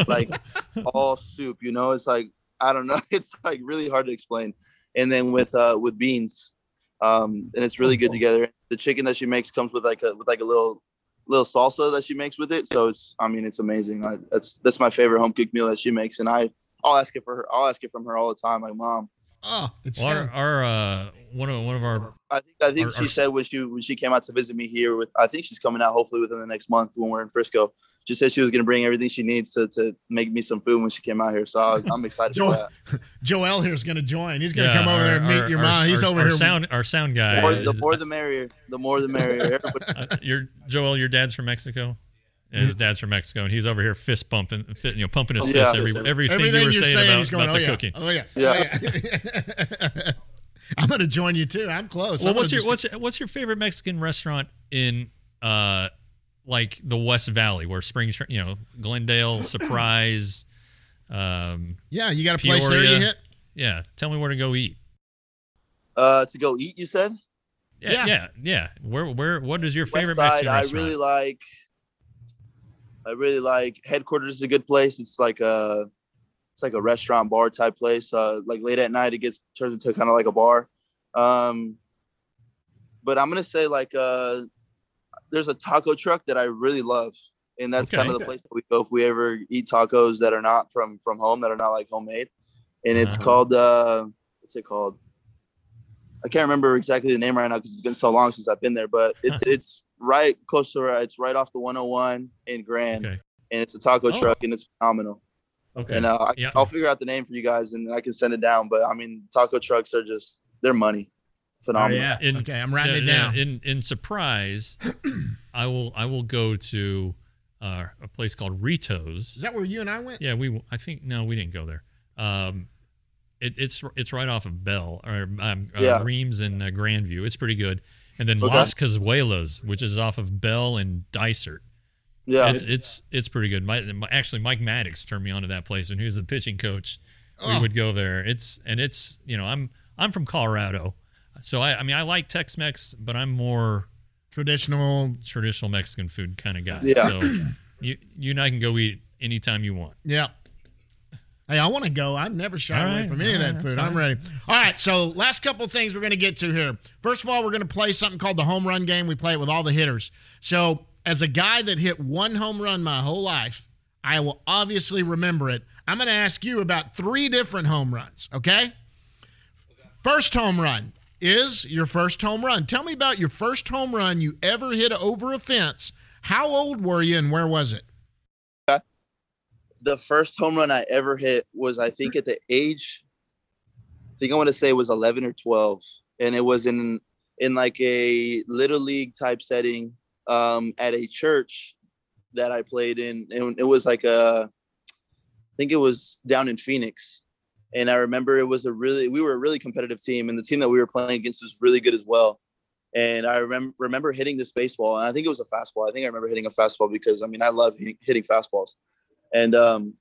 like all soup. You know, it's like I don't know. It's like really hard to explain. And then with uh with beans, um, and it's really good together. the chicken that she makes comes with like a with like a little little salsa that she makes with it. So it's I mean it's amazing. I, that's that's my favorite home cooked meal that she makes, and I I'll ask it for her. I'll ask it from her all the time. Like mom.
Oh, it's
Well, our, our uh, one of one of our
I think I think
Our-
she
our-
said when she when she came out to visit me here with I think she's coming out hopefully within the next month when we're in Frisco. She said she was gonna bring everything she needs to to make me some food when she came out here. So I, I'm excited for
Joel,
that.
Joel here's going to join. He's going to
yeah,
come over
our-
there and meet
our-
your
our-
mom. He's
our-
over
our
here.
Sound our sound guy.
The more, the more the merrier. The more the merrier. Everybody,
uh, your Joel, your dad's from Mexico. And his dad's from Mexico, and he's over here fist pumping, fit, you know, pumping his
Yeah.
fist every everything,
Everything
you were
you're
saying,
saying,
about,
he's going,
about
oh,
the
yeah.
cooking.
oh yeah,
Yeah.
oh yeah. I'm going to join you too. I'm close.
Well,
I'm
what's your
just-
what's what's your favorite Mexican restaurant in uh like the West Valley where Spring, you know, Glendale, Surprise, um,
Yeah, you got a place there you hit?
yeah. Tell me where to go eat.
uh, to go eat, you said.
Yeah,
Yeah.
yeah, yeah. Where where what is your favorite
West
Mexican
Side, I really like. I really like headquarters is a good place. It's like a, it's like a restaurant bar type place. Uh, like late at night, it gets turns into kind of like a bar. Um, but I'm gonna say like uh, there's a taco truck that I really love, and that's kind of the place that we go if we ever eat tacos that are not from from home, that are not like homemade. And it's
Uh-huh.
called uh, what's it called? I can't remember exactly the name right now because it's been so long since I've been there. But it's it's right close to it's right off the 101 in Grand,
Okay.
and it's a taco
Oh.
truck and it's phenomenal.
okay.
And uh, I,
Yeah.
I'll figure out the name for you guys and I can send it down. But I mean, taco trucks are just they're money,
Oh,
phenomenal.
yeah.
In-
okay, I'm writing
Yeah,
it
yeah,
down.
In in surprise, I will I will go to uh, a place called Ritos.
Is that where you and I went?
Yeah, we I think no, we didn't go there. Um, it, it's it's right off of Bell or um, uh, Reams and uh, Grandview. It's pretty good. And then
Okay.
Las Cazuelas, which is off of Bell and Dysart.
Yeah,
It's it's it's pretty good. My, my- actually Mike Maddux turned me on to that place when he was the pitching coach. We
Oh.
would go there. It's and it's you know I'm I'm from Colorado, so I I mean I like Tex-Mex, but I'm more
Traditional.
traditional Mexican food kind of guy.
Yeah.
So you you and I can go eat anytime you want.
Yeah. Hey, I want to go. I never shy away from any of that food. I'm ready. All right. So, last couple of things we're going to get to here. First of all, we're going to play something called the home run game. We play it with all the hitters. So, as a guy that hit one home run my whole life, I will obviously remember it. I'm going to ask you about three different home runs. Okay. First home run is your first home run. Tell me about your first home run you ever hit over a fence. How old were you and where was it?
The first home run I ever hit was I think at the age, I think I want to say it was 11 or 12, and it was in in like a little league type setting um, at a church that I played in, and it was like a, I think it was down in Phoenix, and I remember it was a really we were a really competitive team, and the team that we were playing against was really good as well. And I remember remember hitting this baseball, and I think it was a fastball. I think I remember hitting a fastball because I mean I love hitting, hitting fastballs and um,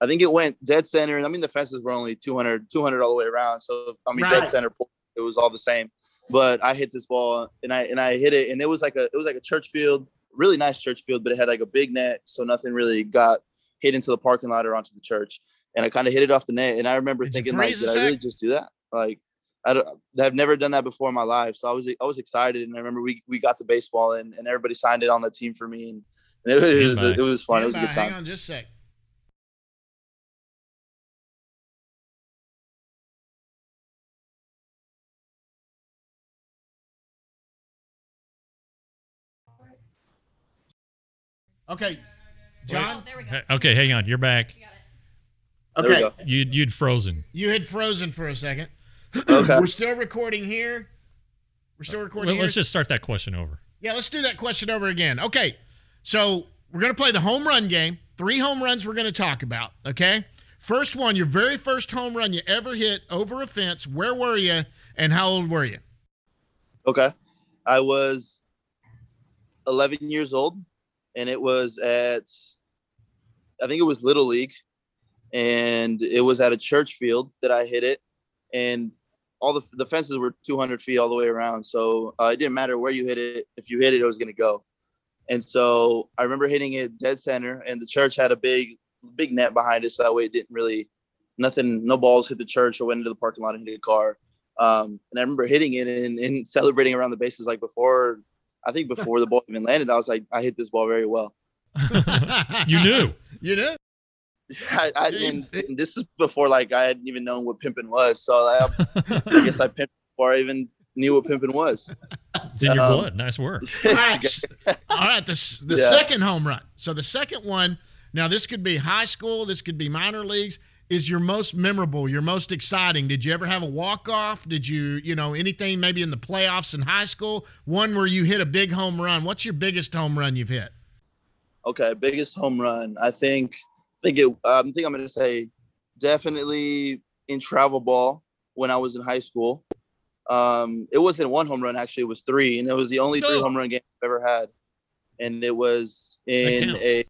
I think it went dead center. And I mean, the fences were only 200, 200 all the way around. So I mean,
Right.
dead center, it was all the same. But I hit this ball and I and I hit it, and it was like a it was like a church field, really nice church field, but it had like a big net, so nothing really got hit into the parking lot or onto the church. And I kind of hit it off the net, and I remember
Did
thinking, like, did I really just do that? Like, I don't, I've never done that before in my life, so I was I was excited, and I remember we we got the baseball, and, and everybody signed it on the team for me, and, and it, was it was, it was fun. It was a good time.
Hang on just a sec. Okay, John.
There we go.
Okay, hang on. You're back.
There we go.
You you'd frozen.
You had frozen for a second.
Okay.
We're still recording here. We're still recording
Well,
here.
let's just start that question over.
Yeah, let's do that question over again. Okay. So we're going to play the home run game. Three home runs we're going to talk about. Okay. First one, your very first home run you ever hit over a fence. Where were you and how old were you?
Okay. I was 11 years old and it was at, I think it was Little League and it was at a church field that I hit it. And all the, the fences were 200 feet all the way around. So uh, it didn't matter where you hit it. If you hit it, it was to go. And so I remember hitting it dead center and the church had a big, big net behind it. So that way it didn't really, nothing, no balls hit the church or went into the parking lot and hit a car. Um, and I remember hitting it and, and celebrating around the bases like before. I think before the ball even landed, I was like, I hit this ball very well.
you knew.
You knew.
I, I and, and this is before like I hadn't even known what pimping was. So I, I guess I pimped before I even knew what pimping was.
It's in your
Um,
blood. Nice work.
All right, all right the, the
Yeah.
second home run. So the second one, now this could be high school, this could be minor leagues, is your most memorable, your most exciting. Did you ever have a walk-off? Did you, you know, anything maybe in the playoffs in high school? One where you hit a big home run. What's your biggest home run you've hit?
Okay, biggest home run. I think. I think it. Um, I think I'm gonna say definitely in travel ball when I was in high school. Um, it wasn't one home run actually; it was three, and it was the only three home run game I've ever had. And it was in a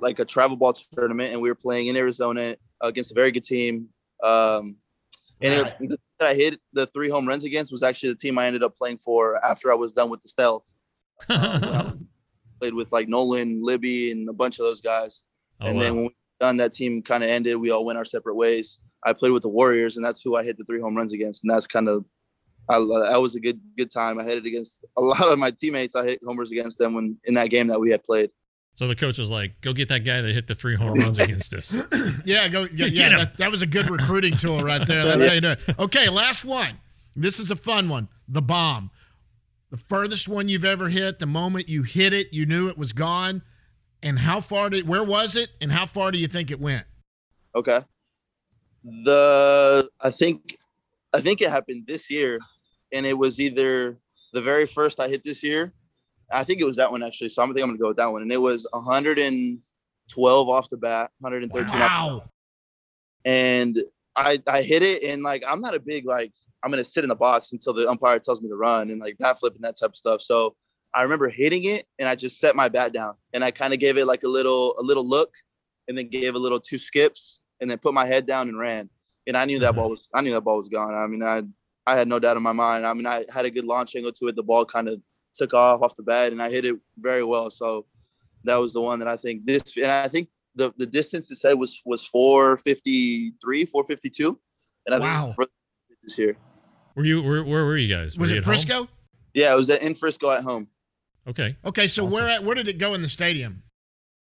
like a travel ball tournament, and we were playing in Arizona against a very good team. Um, and it, the team that I hit the three home runs against was actually the team I ended up playing for after I was done with the stealth. Played with like Nolan, Libby, and a bunch of those guys.
Oh,
and
wow.
then when we done, that team kind of ended. We all went our separate ways. I played with the Warriors, and that's who I hit the three home runs against. And that's kind of, I, that was a good good time. I hit it against a lot of my teammates. I hit homers against them when in that game that we had played.
So the coach was like, "Go get that guy that hit the three home runs against us."
Yeah, go. Yeah, yeah that, that was a good recruiting tool right there. That's how you do it. Okay, last one. This is a fun one. The bomb. The furthest one you've ever hit. The moment you hit it, you knew it was gone. And how far did? Where was it? And how far do you think it went?
Okay. The I think I think it happened this year, and it was either the very first I hit this year. I think it was that one actually. So I'm think I'm gonna go with that one. And it was 112 off the bat, 113 off the bat.
Wow.
and I I hit it and like I'm not a big like I'm gonna sit in the box until the umpire tells me to run and like bat flip and that type of stuff. So I remember hitting it and I just set my bat down and I kind of gave it like a little a little look and then gave a little two skips and then put my head down and ran. And I knew that mm-hmm. ball was I knew that ball was gone. I mean I I had no doubt in my mind. I mean I had a good launch angle to it. The ball kind of took off off the bat and I hit it very well. So that was the one that I think this and I think the the distance it said was was 453 452 and i
Wow.
think this year
Were you? Where, where were you guys? Were
Was
you
it
at home?
Frisco?
yeah it was at, in frisco at home
Okay.
Okay, so
Awesome.
where at, where did it go in the stadium?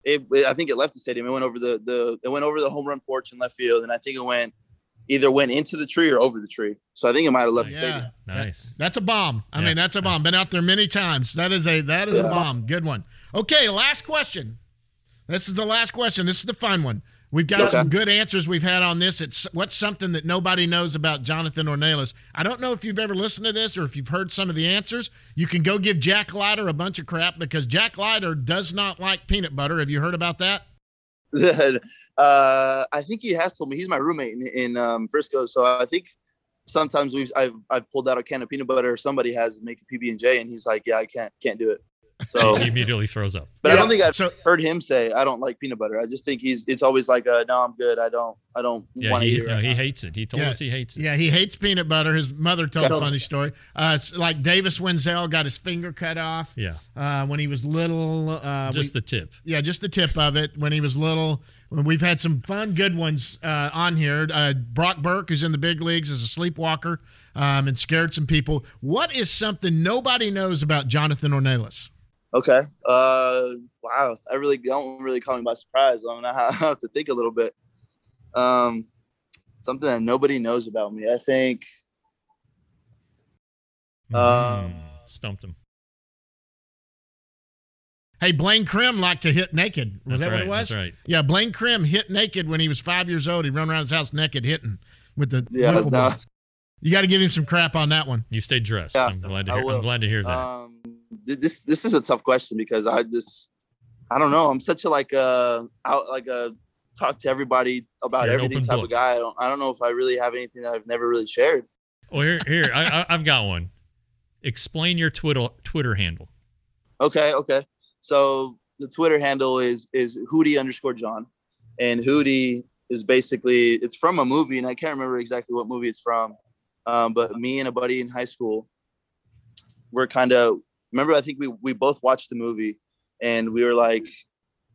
it, it- i think it left the stadium it went over the the it went over the home run porch in left field and i think it went either went into the tree or over the tree so i think it might have left the
Yeah.
stadium
Nice.
That's a bomb. I
Yeah.
mean, that's a bomb. Been out there many times. That is a that is a bomb. Good one. Okay, last question. This is the last question. This is the fun one. We've got
Okay.
some good answers we've had on this. It's what's something that nobody knows about Jonathan Ornelas. I don't know if you've ever listened to this or if you've heard some of the answers. You can go give Jack Leiter a bunch of crap because Jack Leiter does not like peanut butter. Have you heard about that?
Uh i think he has told me he's my roommate in, in um frisco so i think sometimes we've I've, I've pulled out a can of peanut butter or somebody has make a pb&j and he's like yeah i can't can't do it so
he immediately throws up.
But I don't think I've
So
heard him say I don't like peanut butter. I just think he's it's always like uh no I'm good. I don't I don't
Yeah,
want to
he,
eat it.
no,
right
he
now.
hates it. He told
Yeah.
us he hates it.
Yeah, he hates peanut butter. His mother told a funny story. Uh, it's like Davis Wenzel got his finger cut off
Yeah,
uh, when he was little. Uh, we-
just the tip.
yeah, just the tip of it when he was little. We've had some fun, good ones uh, on here. Uh, Brock Burke, who's in the big leagues, is a sleepwalker um, and scared some people. What is something nobody knows about Jonathan Ornelas?
Okay. Uh wow. I really don't really call me by surprise. I'm gonna have, have to think a little bit. Um something that nobody knows about me. I think Um,
Mm, stumped him.
Hey, Blaine Crim liked to hit naked. Was
That's
that
right.
what it was?
That's right.
Yeah, Blaine Crim hit naked when he was five years old. He'd run around his house naked hitting with the
yeah,
wiffle
no,
ball. You got to give him some crap on that one.
You stayed dressed.
Yeah,
I'm glad to
I
hear. I'm glad to hear that.
um th- this this is a tough question because I just I don't know. I'm such a like uh out like a talk to everybody about
You're
everything type
book.
of guy. I don't I don't know if I really have anything that I've never really shared.
well, here, here, I, I, I've got one. Explain your Twitter Twitter handle.
Okay, okay. So the Twitter handle is is Hootie underscore John, and Hootie is basically it's from a movie, and I can't remember exactly what movie it's from. Um, but me and a buddy in high school, we're kind of remember. I think we we both watched the movie, and we were like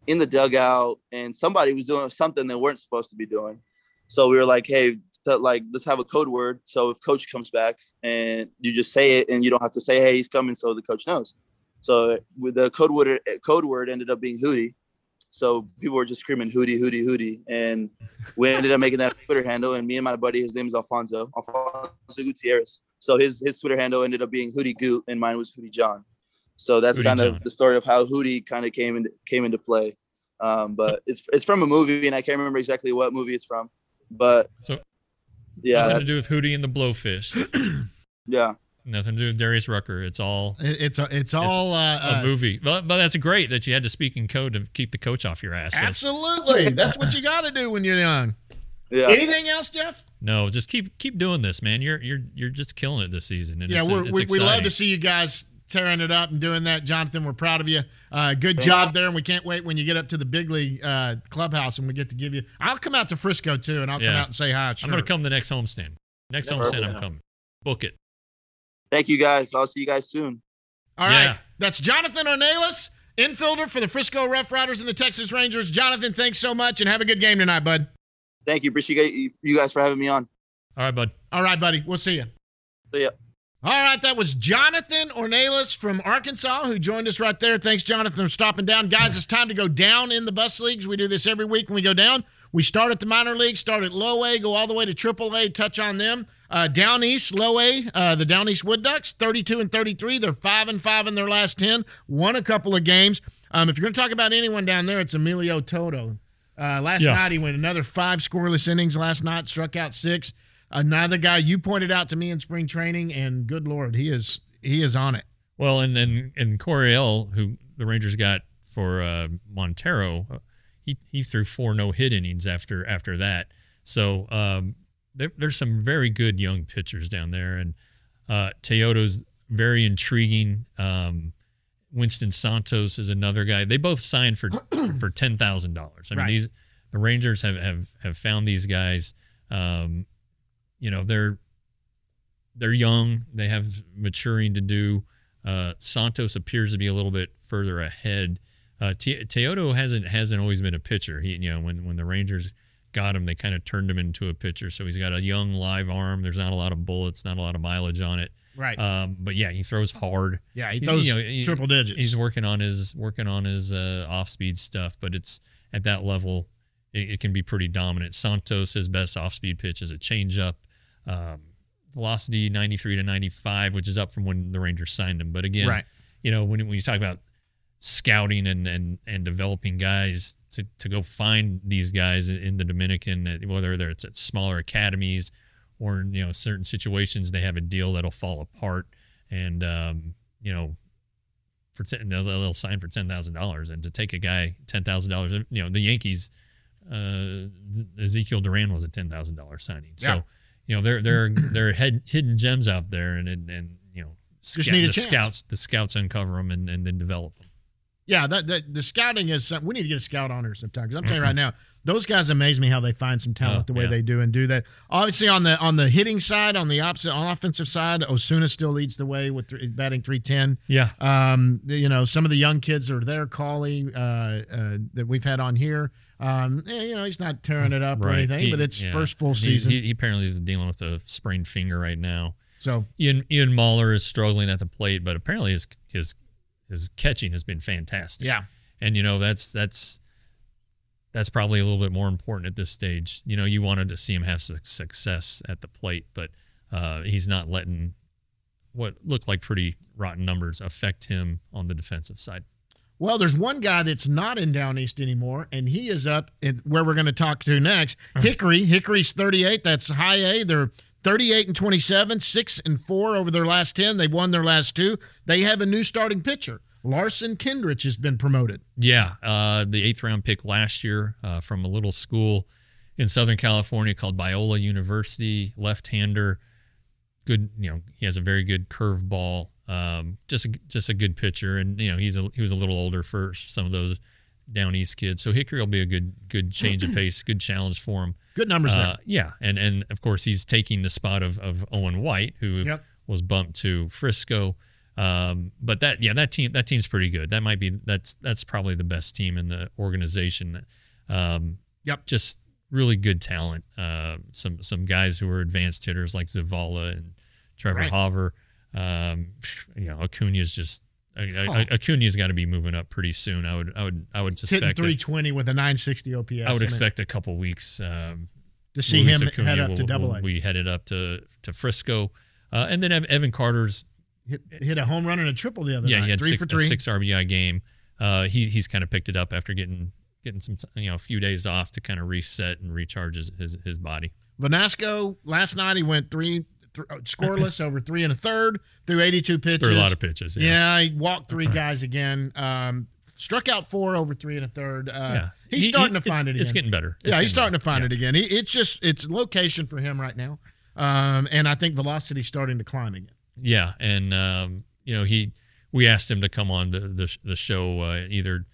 in the dugout, and somebody was doing something they weren't supposed to be doing. So we were like, "Hey, to like let's have a code word. So if coach comes back and you just say it and you don't have to say, hey, he's coming, so the coach knows. So with the code word code word ended up being Hootie. So people were just screaming Hootie, Hootie, Hootie. And we ended up making that Twitter handle. And me and my buddy, his name is Alfonso, Alfonso Gutierrez. So his his Twitter handle ended up being Hootie Goot and mine was Hootie John. So that's
Hootie
kind
John.
of the story of how Hootie kind of came into came into play. Um, but
So-
it's it's from a movie and I can't remember exactly what movie it's from. But
So
yeah,
nothing to do with Hootie and the Blowfish.
yeah.
nothing to do with Darius Rucker. It's all
It's a, it's all uh,
a
uh,
movie. But, but that's great that you had to speak in code to keep the coach off your ass.
Absolutely. That's what you got to do when you're young.
Yeah.
Anything else, Jeff?
No, just keep keep doing this, man. You're you're you're just killing it this season. And
Yeah,
it's,
we're,
it's
we we love to see you guys tearing it up and doing that, Jonathan. We're proud of you. Uh, good job there, and we can't wait when you get up to the big league uh, clubhouse and we get to give you. I'll come out to Frisco too, and I'll come out and say hi. Sure.
I'm gonna come the next homestand. Next
Yeah.
homestand, I'm coming. Book it.
Thank you guys. I'll see you guys soon.
All right,
Yeah.
that's Jonathan Ornelas, infielder for the Frisco Rough Riders and the Texas Rangers. Jonathan, thanks so much, and have a good game tonight, bud.
Thank you. Appreciate you guys for having me on.
All right, bud.
All right, buddy. We'll see you.
See ya.
All right, that was Jonathan Ornelas from Arkansas who joined us right there. Thanks, Jonathan, for stopping down. Guys, it's time to go down in the bus leagues. We do this every week when we go down. We start at the minor league, start at low A, go all the way to triple A, touch on them. Uh, down east, low A, uh, the Down East Wood Ducks, 32 and 33. They're 5 and 5 in their last 10, won a couple of games. Um, if you're going to talk about anyone down there, it's Emilio Teodo. Uh, last
Yeah.
night, he went another five scoreless innings last night, struck out six. Another guy you pointed out to me in spring training, and good lord, he is he is on it.
Well, and then and and Corniell, who the Rangers got for uh, Montero, he he threw four no hit innings after after that. So um, there, there's some very good young pitchers down there, and uh, Teodo's very intriguing. Um, Winston Santos is another guy. They both signed for for ten thousand dollars. I mean,
Right.
these the Rangers have have have found these guys. Um, you know, they're they're young. They have maturing to do. Uh, Santos appears to be a little bit further ahead. Uh, Te- Teodo hasn't hasn't always been a pitcher. He, you know, when when the Rangers got him, they kind of turned him into a pitcher. So he's got a young live arm. There's not a lot of bullets, not a lot of mileage on it.
Right.
Um, but yeah, he throws hard.
yeah, he throws
you know, he-
triple digits.
He's working on his working on his uh, off speed stuff, but it's at that level, it, it can be pretty dominant. Santos, his best off speed pitch is a changeup, um, velocity 93 to 95, which is up from when the Rangers signed him. But again,
Right.
you know, when, when you talk about scouting and and and developing guys to to go find these guys in the Dominican, whether they're it's at smaller academies or you know certain situations, they have a deal that'll fall apart, and um, you know for ten, they'll, they'll sign for ten thousand dollars, and to take a guy ten thousand dollars, you know the Yankees, uh, Ezekiel Duran was a ten thousand dollars signing,
Yeah.
so you know there there there are head, hidden gems out there, and and, and you know
Just need a
the
chance.
scouts the scouts uncover them and, and then develop them.
yeah, that, that the scouting is. We need to get a scout on here sometime because I'm telling you right now, those guys amaze me how they find some talent
Oh,
the way
yeah.
they do and do that. Obviously, on the on the hitting side, on the opposite on offensive side, Osuna still leads the way with th- batting 310.
Yeah,
Um, you know, some of the young kids are there, Cauley, uh, uh, that we've had on here. Um, eh, you know, he's not tearing it up or anything,
He-
but it's
yeah.
first full season.
He, he apparently is dealing with a sprained finger right now.
so
Ian Ian Moller is struggling at the plate, but apparently his his his catching has been fantastic.
yeah,
and you know that's that's that's probably a little bit more important at this stage. You know, you wanted to see him have su- success at the plate, but uh, he's not letting what looked like pretty rotten numbers affect him on the defensive side.
Well, there's one guy that's not in Down East anymore, and he is up at where we're going to talk to next. Hickory. Hickory's 38. That's high A. They're 38 and 27, six and four over their last 10. They've won their last two. They have a new starting pitcher. Larson Kindreich has been promoted.
Yeah, uh, the eighth round pick last year uh, from a little school in Southern California called Biola University, left-hander. Good, you know, he has a very good curveball. Um, just a, just a good pitcher, and you know he's a, he was a little older for some of those down east kids. So Hickory will be a good good change of pace, good challenge for him.
Good numbers there.
Uh, yeah, and and of course he's taking the spot of of Owen White, who
Yep.
was bumped to Frisco. Um, but that yeah, that team that team's pretty good. That might be that's that's probably the best team in the organization. Um,
Yep.
Just really good talent. Uh, some some guys who are advanced hitters like Zavala and Trevor
Right.
Hauver. Um, you know, Acuna's just
Oh.
Acuna's got to be moving up pretty soon. I would I would I would
hitting
suspect. that-
320 with a 960 OPS.
I would expect a couple weeks. Um,
to see
Luis
him
Acuna
head up
will,
to Double A.
be headed up to to Frisco, uh, and then Ev- Evan Carter's
Hit, hit a home run and a triple the other
yeah
night.
he had
three
six,
for
a
three.
six RBI game. Uh, he he's kind of picked it up after getting getting some you know a few days off to kind of reset and recharge his his, his body.
Vanasco last night he went three, th- uh, scoreless over three and a third through 82 pitches.
Threw a lot of pitches. Yeah.
Yeah, he walked three guys again. Um, struck out four over three and a third. Uh,
Yeah.
He's
He-
starting
he-
to find it again.
It's getting better. It's
yeah, he's
getting
starting to find
Yeah.
it again. He, it's just it's location for him right now, um, and I think velocity's starting to climb again.
Yeah, and um, you know he we asked him to come on the the, the show uh, either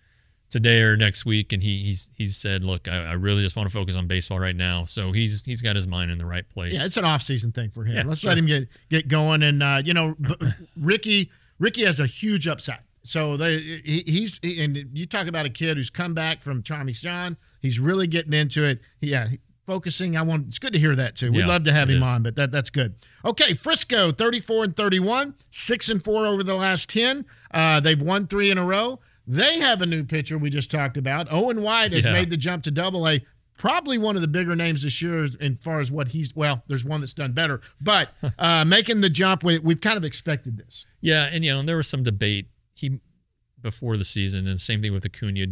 today or next week, and he he's he's said, look, I, I really just want to focus on baseball right now. So he's he's got his mind in the right place.
Yeah, it's an off-season thing for him.
Yeah,
Let's
sure.
let him get get going. And uh, you know, Ricky Ricky has a huge upside. So they he, he's he, and you talk about a kid who's come back from Tommy John. He's really getting into it. Yeah, focusing. I want. It's good to hear that too. We'd
Yeah,
love to have him
is.
on, but that that's good. Okay, Frisco, thirty-four and thirty-one, six and four over the last ten. Uh, they've won three in a row. They have a new pitcher we just talked about. Owen White has
Yeah.
made the jump to Double A. Probably one of the bigger names this year as far as what he's. Well, there's one that's done better, but uh, making the jump, we, we've kind of expected this.
Yeah, and you know, and there was some debate he before the season, and same thing with Acuna.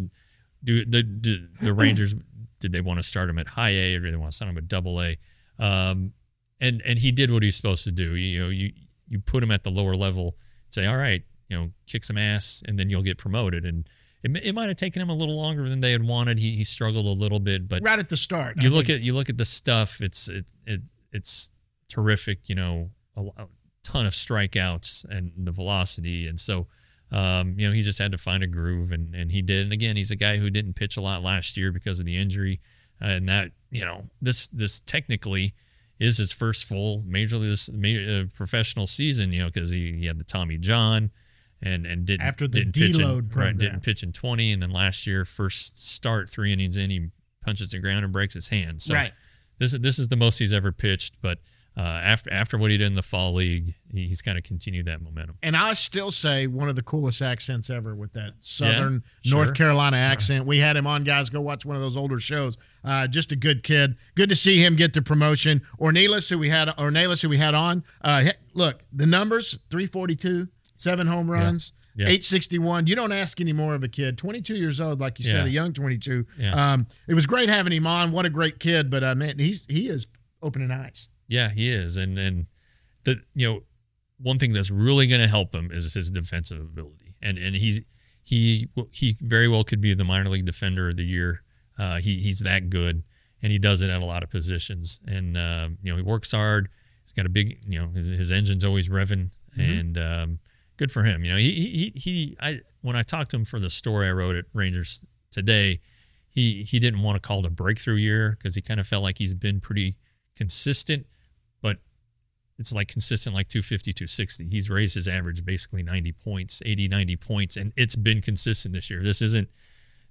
Do the do the Rangers did they want to start him at high A or did they want to start him at double A? Um, and and he did what he's supposed to do. You know, you you put him at the lower level, say, all right, you know, kick some ass, and then you'll get promoted. And it, it might have taken him a little longer than they had wanted. He he struggled a little bit, but
Right at the start,
you
I
look at you look at the stuff. It's it, it it's terrific. You know, a, a ton of strikeouts and the velocity, and so um, you know he just had to find a groove, and and he did. And again, he's a guy who didn't pitch a lot last year because of the injury, uh, and that you know this this technically is his first full major league this uh, professional season. You know, because he, he had the Tommy John. And, and didn't
After the
didn't pitch in- right, didn't pitch in 20 and then last year first start three innings in he punches the ground and breaks his hand so
Right.
this is this is the most he's ever pitched. But uh, after after what he did in the fall league, he, he's kind of continued that momentum.
And I still say one of the coolest accents ever with that Southern
sure.
North Carolina accent. We had him on, guys. Go watch one of those older shows. Uh, just a good kid. Good to see him get the promotion. Ornelas, who we had, Ornelas, who we had on. Uh, look, the numbers: three forty-two, seven home runs.
Yeah.
861. You don't ask any more of a kid. 22 years old, like you
Yeah.
said, a young 22.
Yeah.
Um, it was great having him on. What a great kid. But uh, man, he's he is opening eyes.
Yeah, he is, and and the you know one thing that's really going to help him is his defensive ability, and and he's he he very well could be the minor league defender of the year. Uh, he he's that good, and he does it at a lot of positions, and um, you know he works hard. He's got a big you know his, his engine's always revving, and um, good for him. You know he he he I when I talked to him for the story I wrote at Rangers today, he he didn't want to call it a breakthrough year because he kind of felt like he's been pretty consistent, it's like consistent like 250, 260. He's raised his average basically 90 points, 80, 90 points, and it's been consistent this year. This isn't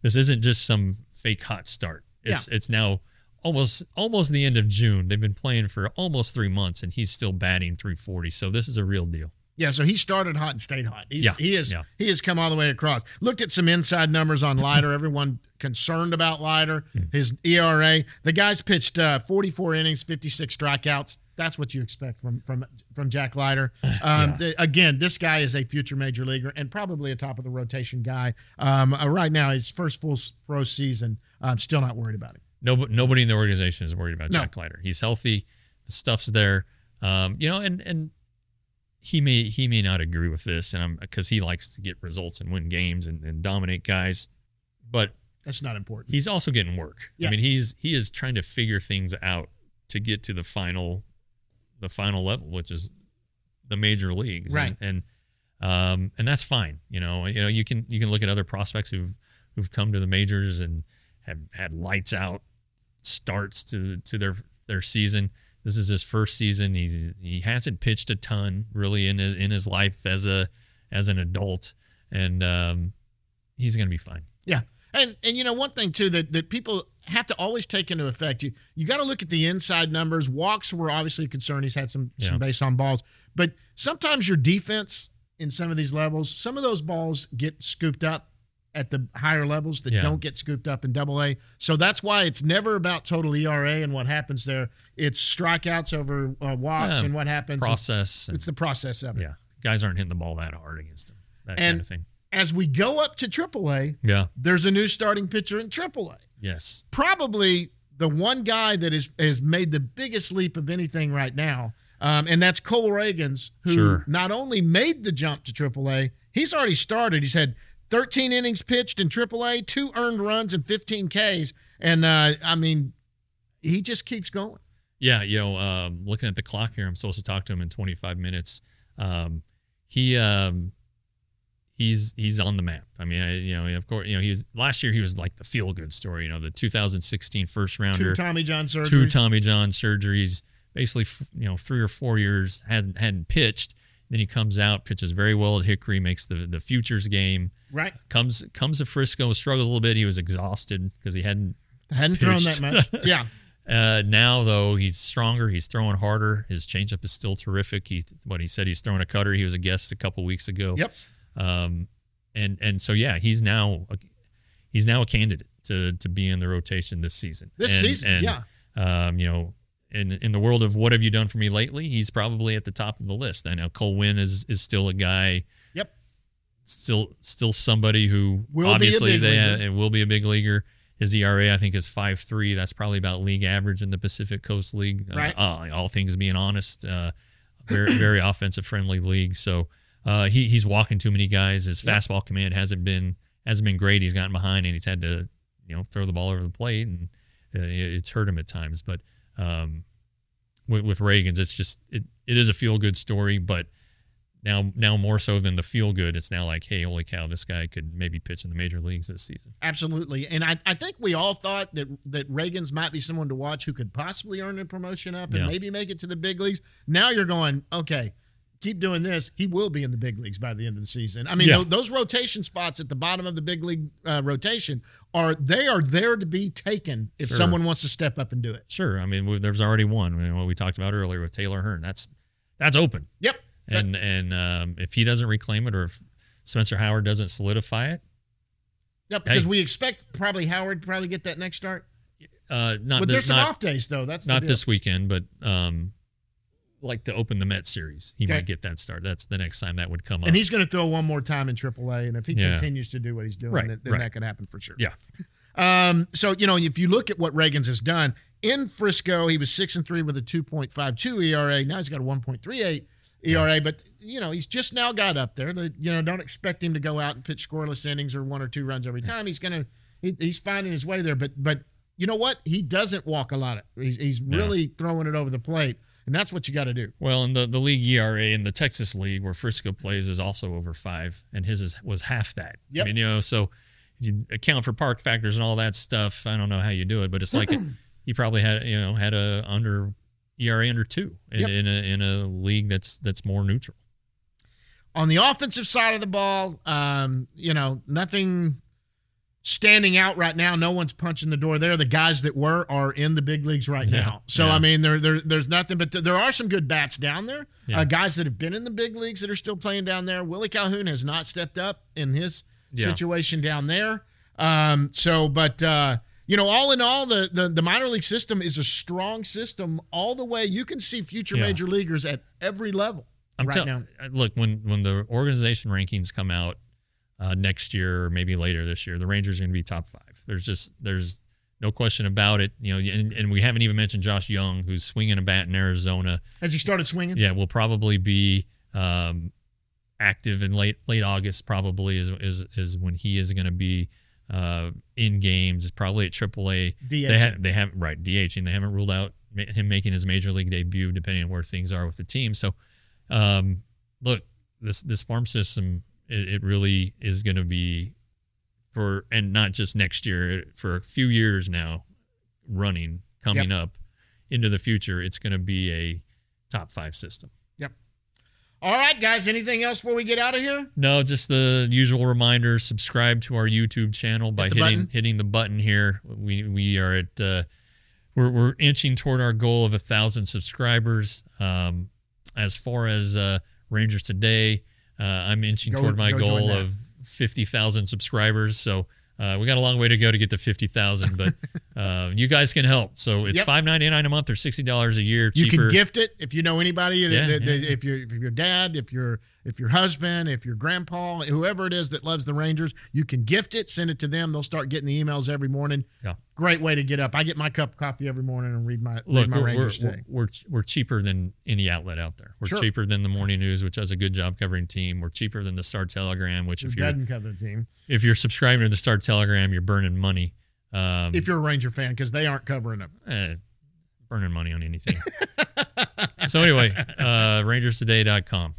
this isn't just some fake hot start. It's it's now almost almost the end of June. They've been playing for almost three months, and he's still batting 340. So this is a real deal.
Yeah, so he started hot and stayed hot. He's,
Yeah,
he is
yeah.
he has come all the way across. Looked at some inside numbers on Leiter. Everyone concerned about Leiter.
Hmm.
His ERA. The guy's pitched uh, 44 innings, 56 strikeouts. That's what you expect from from from Jack Leiter. Um, the- again, this guy is a future major leaguer and probably a top of the rotation guy. Um, uh, right now, his first full pro season. I'm still not worried about him.
Nobody, nobody in the organization is worried about
No.
Jack Leiter. He's healthy. The stuff's there. Um, you know, and and he may he may not agree with this, and I'm because he likes to get results and win games and, and dominate guys, but
That's not important.
he's also getting work.
Yeah.
I mean, he's he is trying to figure things out to get to the final, the final level, which is the major leagues,
Right.
And, and um and that's fine. You know, you know you can you can look at other prospects who've who've come to the majors and have had lights out starts to to their their season. This is his first season. He's he hasn't pitched a ton really in his, in his life as a as an adult, and um, he's going to be fine.
Yeah. And and you know one thing too that that people have to always take into effect. You you got to look at the inside numbers. Walks were obviously a concern. He's had some
Yeah.
some base on balls, but sometimes your defense in some of these levels, some of those balls get scooped up at the higher levels that
Yeah.
don't get scooped up in double A. So that's why it's never about total ERA and what happens there. It's strikeouts over uh, walks
Yeah,
and what happens.
Process. and-
It's the process of it.
yeah, guys aren't hitting the ball that hard against him. That
And-
kind of thing.
As we go up to AAA,
Yeah.
there's a new starting pitcher in AAA.
Yes.
Probably the one guy that is, has made the biggest leap of anything right now, um, and that's Cole Ragans, who
Sure.
not only made the jump to AAA, he's already started. He's had 13 innings pitched in AAA, two earned runs, and 15 Ks. And uh, I mean, he just keeps going.
Yeah, you know, um, looking at the clock here, I'm supposed to talk to him in 25 minutes. Um, he um, he's he's on the map. I mean, I, you know, of course, you know, he was last year. He was like the feel good story. You know, the 2016 first
Two
rounder,
Tommy John surgeries.
two Tommy John surgeries, basically, you know, three or four years hadn't hadn't pitched. Then he comes out, pitches very well at Hickory, makes the the futures game.
right?
Comes comes to Frisco, struggles a little bit. He was exhausted because he hadn't
Hadn't thrown that much. Yeah.
Uh, now though he's stronger, he's throwing harder. His changeup is still terrific. He what he said he's throwing a cutter. He was a guest a couple weeks ago.
Yep.
Um, and and so yeah, he's now a, he's now a candidate to to be in the rotation this season.
This
And-
season,
and,
yeah.
Um, you know, in in the world of what have you done for me lately, he's probably at the top of the list. I know Cole Winn is is still a guy.
Yep.
Still, still somebody who
Will
obviously they
leaguer.
it will be a big leaguer. His ERA, I think, is five three. That's probably about league average in the Pacific Coast League. Uh,
Right.
Uh, all things being honest, uh, very very offensive friendly league. So uh, he he's walking too many guys. His
Yep.
fastball command hasn't been hasn't been great. He's gotten behind and he's had to you know throw the ball over the plate and uh, it's hurt him at times. But um, with, with Ragans, it's just it, it is a feel good story, but now now more so than the feel good, it's now like, hey, holy cow, this guy could maybe pitch in the major leagues this season.
Absolutely. And I, I think we all thought that that Ragans might be someone to watch who could possibly earn a promotion up and
Yeah.
maybe make it to the big leagues. Now you're going, okay, keep doing this. He will be in the big leagues by the end of the season. I mean,
Yeah.
tho- those rotation spots at the bottom of the big league uh, rotation are they are there to be taken if
Sure.
someone wants to step up and do it.
Sure, I mean, there's already one. I mean, what we talked about earlier with Taylor Hearn, that's that's open.
Yep.
And and um, if he doesn't reclaim it, or if Spencer Howard doesn't solidify it,
Yep. Because
Hey.
we expect probably Howard probably get that next start.
uh, not
but
this,
there's some
not,
off days though. That's
not this weekend, but um, like to open the Met series, he
Okay.
might get that start. That's the next time that would come up.
And he's going to throw one more time in AAA, and if he
Yeah.
continues to do what he's doing,
Right,
then, then
right.
that could happen for sure.
yeah,
Um, so you know, if you look at what Ragans has done in Frisco, he was six and three with a two point five two ERA. Now he's got a one point three eight ERA, but you know he's just now got up there. The- You know, don't expect him to go out and pitch scoreless innings or one or two runs every time. He's gonna he, he's finding his way there. But but you know what? He doesn't walk a lot. Of, he's he's
Yeah.
really throwing it over the plate, and that's what you got to do.
Well, in the, the league ERA in the Texas League where Frisco plays is also over five, and his is, was half that.
Yep.
I mean, you know, so if you account for park factors and all that stuff. I don't know how you do it, but it's like he probably had you know had a under ERA under two in,
Yep.
in a in a league that's that's more neutral.
on the offensive side of the ball, um, you know, nothing standing out right now. No one's punching the door there. The guys that were are in the big leagues right
Yeah,
now. So
yeah.
I mean, there, there there's nothing, but th- there are some good bats down there.
Yeah.
Uh, guys that have been in the big leagues that are still playing down there. Willie Calhoun has not stepped up in his situation down there. Um, so, but uh, you know, all in all, the, the the minor league system is a strong system all the way. You can see future major leaguers at every level
I'm
right
tell-
now.
uh, Look, when when the organization rankings come out uh, next year or maybe later this year, the Rangers are going to be top five. There's just there's no question about it. You know, and, and we haven't even mentioned Josh Jung, who's swinging a bat in Arizona.
Has he started swinging?
Yeah, will probably be um, active in late late August. Probably is is is when he is going to be uh, in games. It's probably at AAA. They
DH.
have they haven't right DHing. They haven't ruled out him making his major league debut, depending on where things are with the team. So, um, look, this this farm system it, it really is going to be for and not just next year for a few years now running coming up into the future. It's going to be a top five system. Yep.
All right, guys. Anything else before we get out of here?
No, just the usual reminder: subscribe to our YouTube channel by
Hit
hitting
button.
hitting the button here. We we are at uh, we're we're inching toward our goal of a thousand subscribers. Um, as far as uh, Rangers today, uh, I'm inching
Go-
toward my
go
goal of fifty thousand subscribers. So. Uh, we got a long way to go to get to fifty thousand, but uh, you guys can help. So it's
Yep.
five ninety nine a month or sixty dollars a year.
You can gift it if you know anybody.
Yeah,
that- that-
yeah.
If you're if your dad, if your if your husband, if your grandpa, whoever it is that loves the Rangers, you can gift it. Send it to them. They'll start getting the emails every morning.
Yeah.
Great way to get up. I get my cup of coffee every morning and read my
Look,
read my
we're,
Rangers
we're,
today.
we're, we're cheaper than any outlet out there. We're
Sure.
cheaper than the morning news, which does a good job covering team. We're cheaper than the Star Telegram, which if you're
cover the team.
if you're subscribing to the Star Telegram, you're burning money. Um,
If you're a Ranger fan, because they aren't covering them.
eh, burning money on anything. so anyway, uh, RangersToday.com.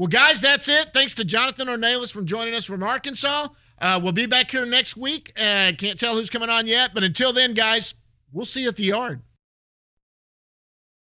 Well, guys, that's it. Thanks to Jonathan Ornelas from joining us from Arkansas. Uh, we'll be back here next week. Uh, can't tell who's coming on yet, but until then, guys, we'll see you at the yard.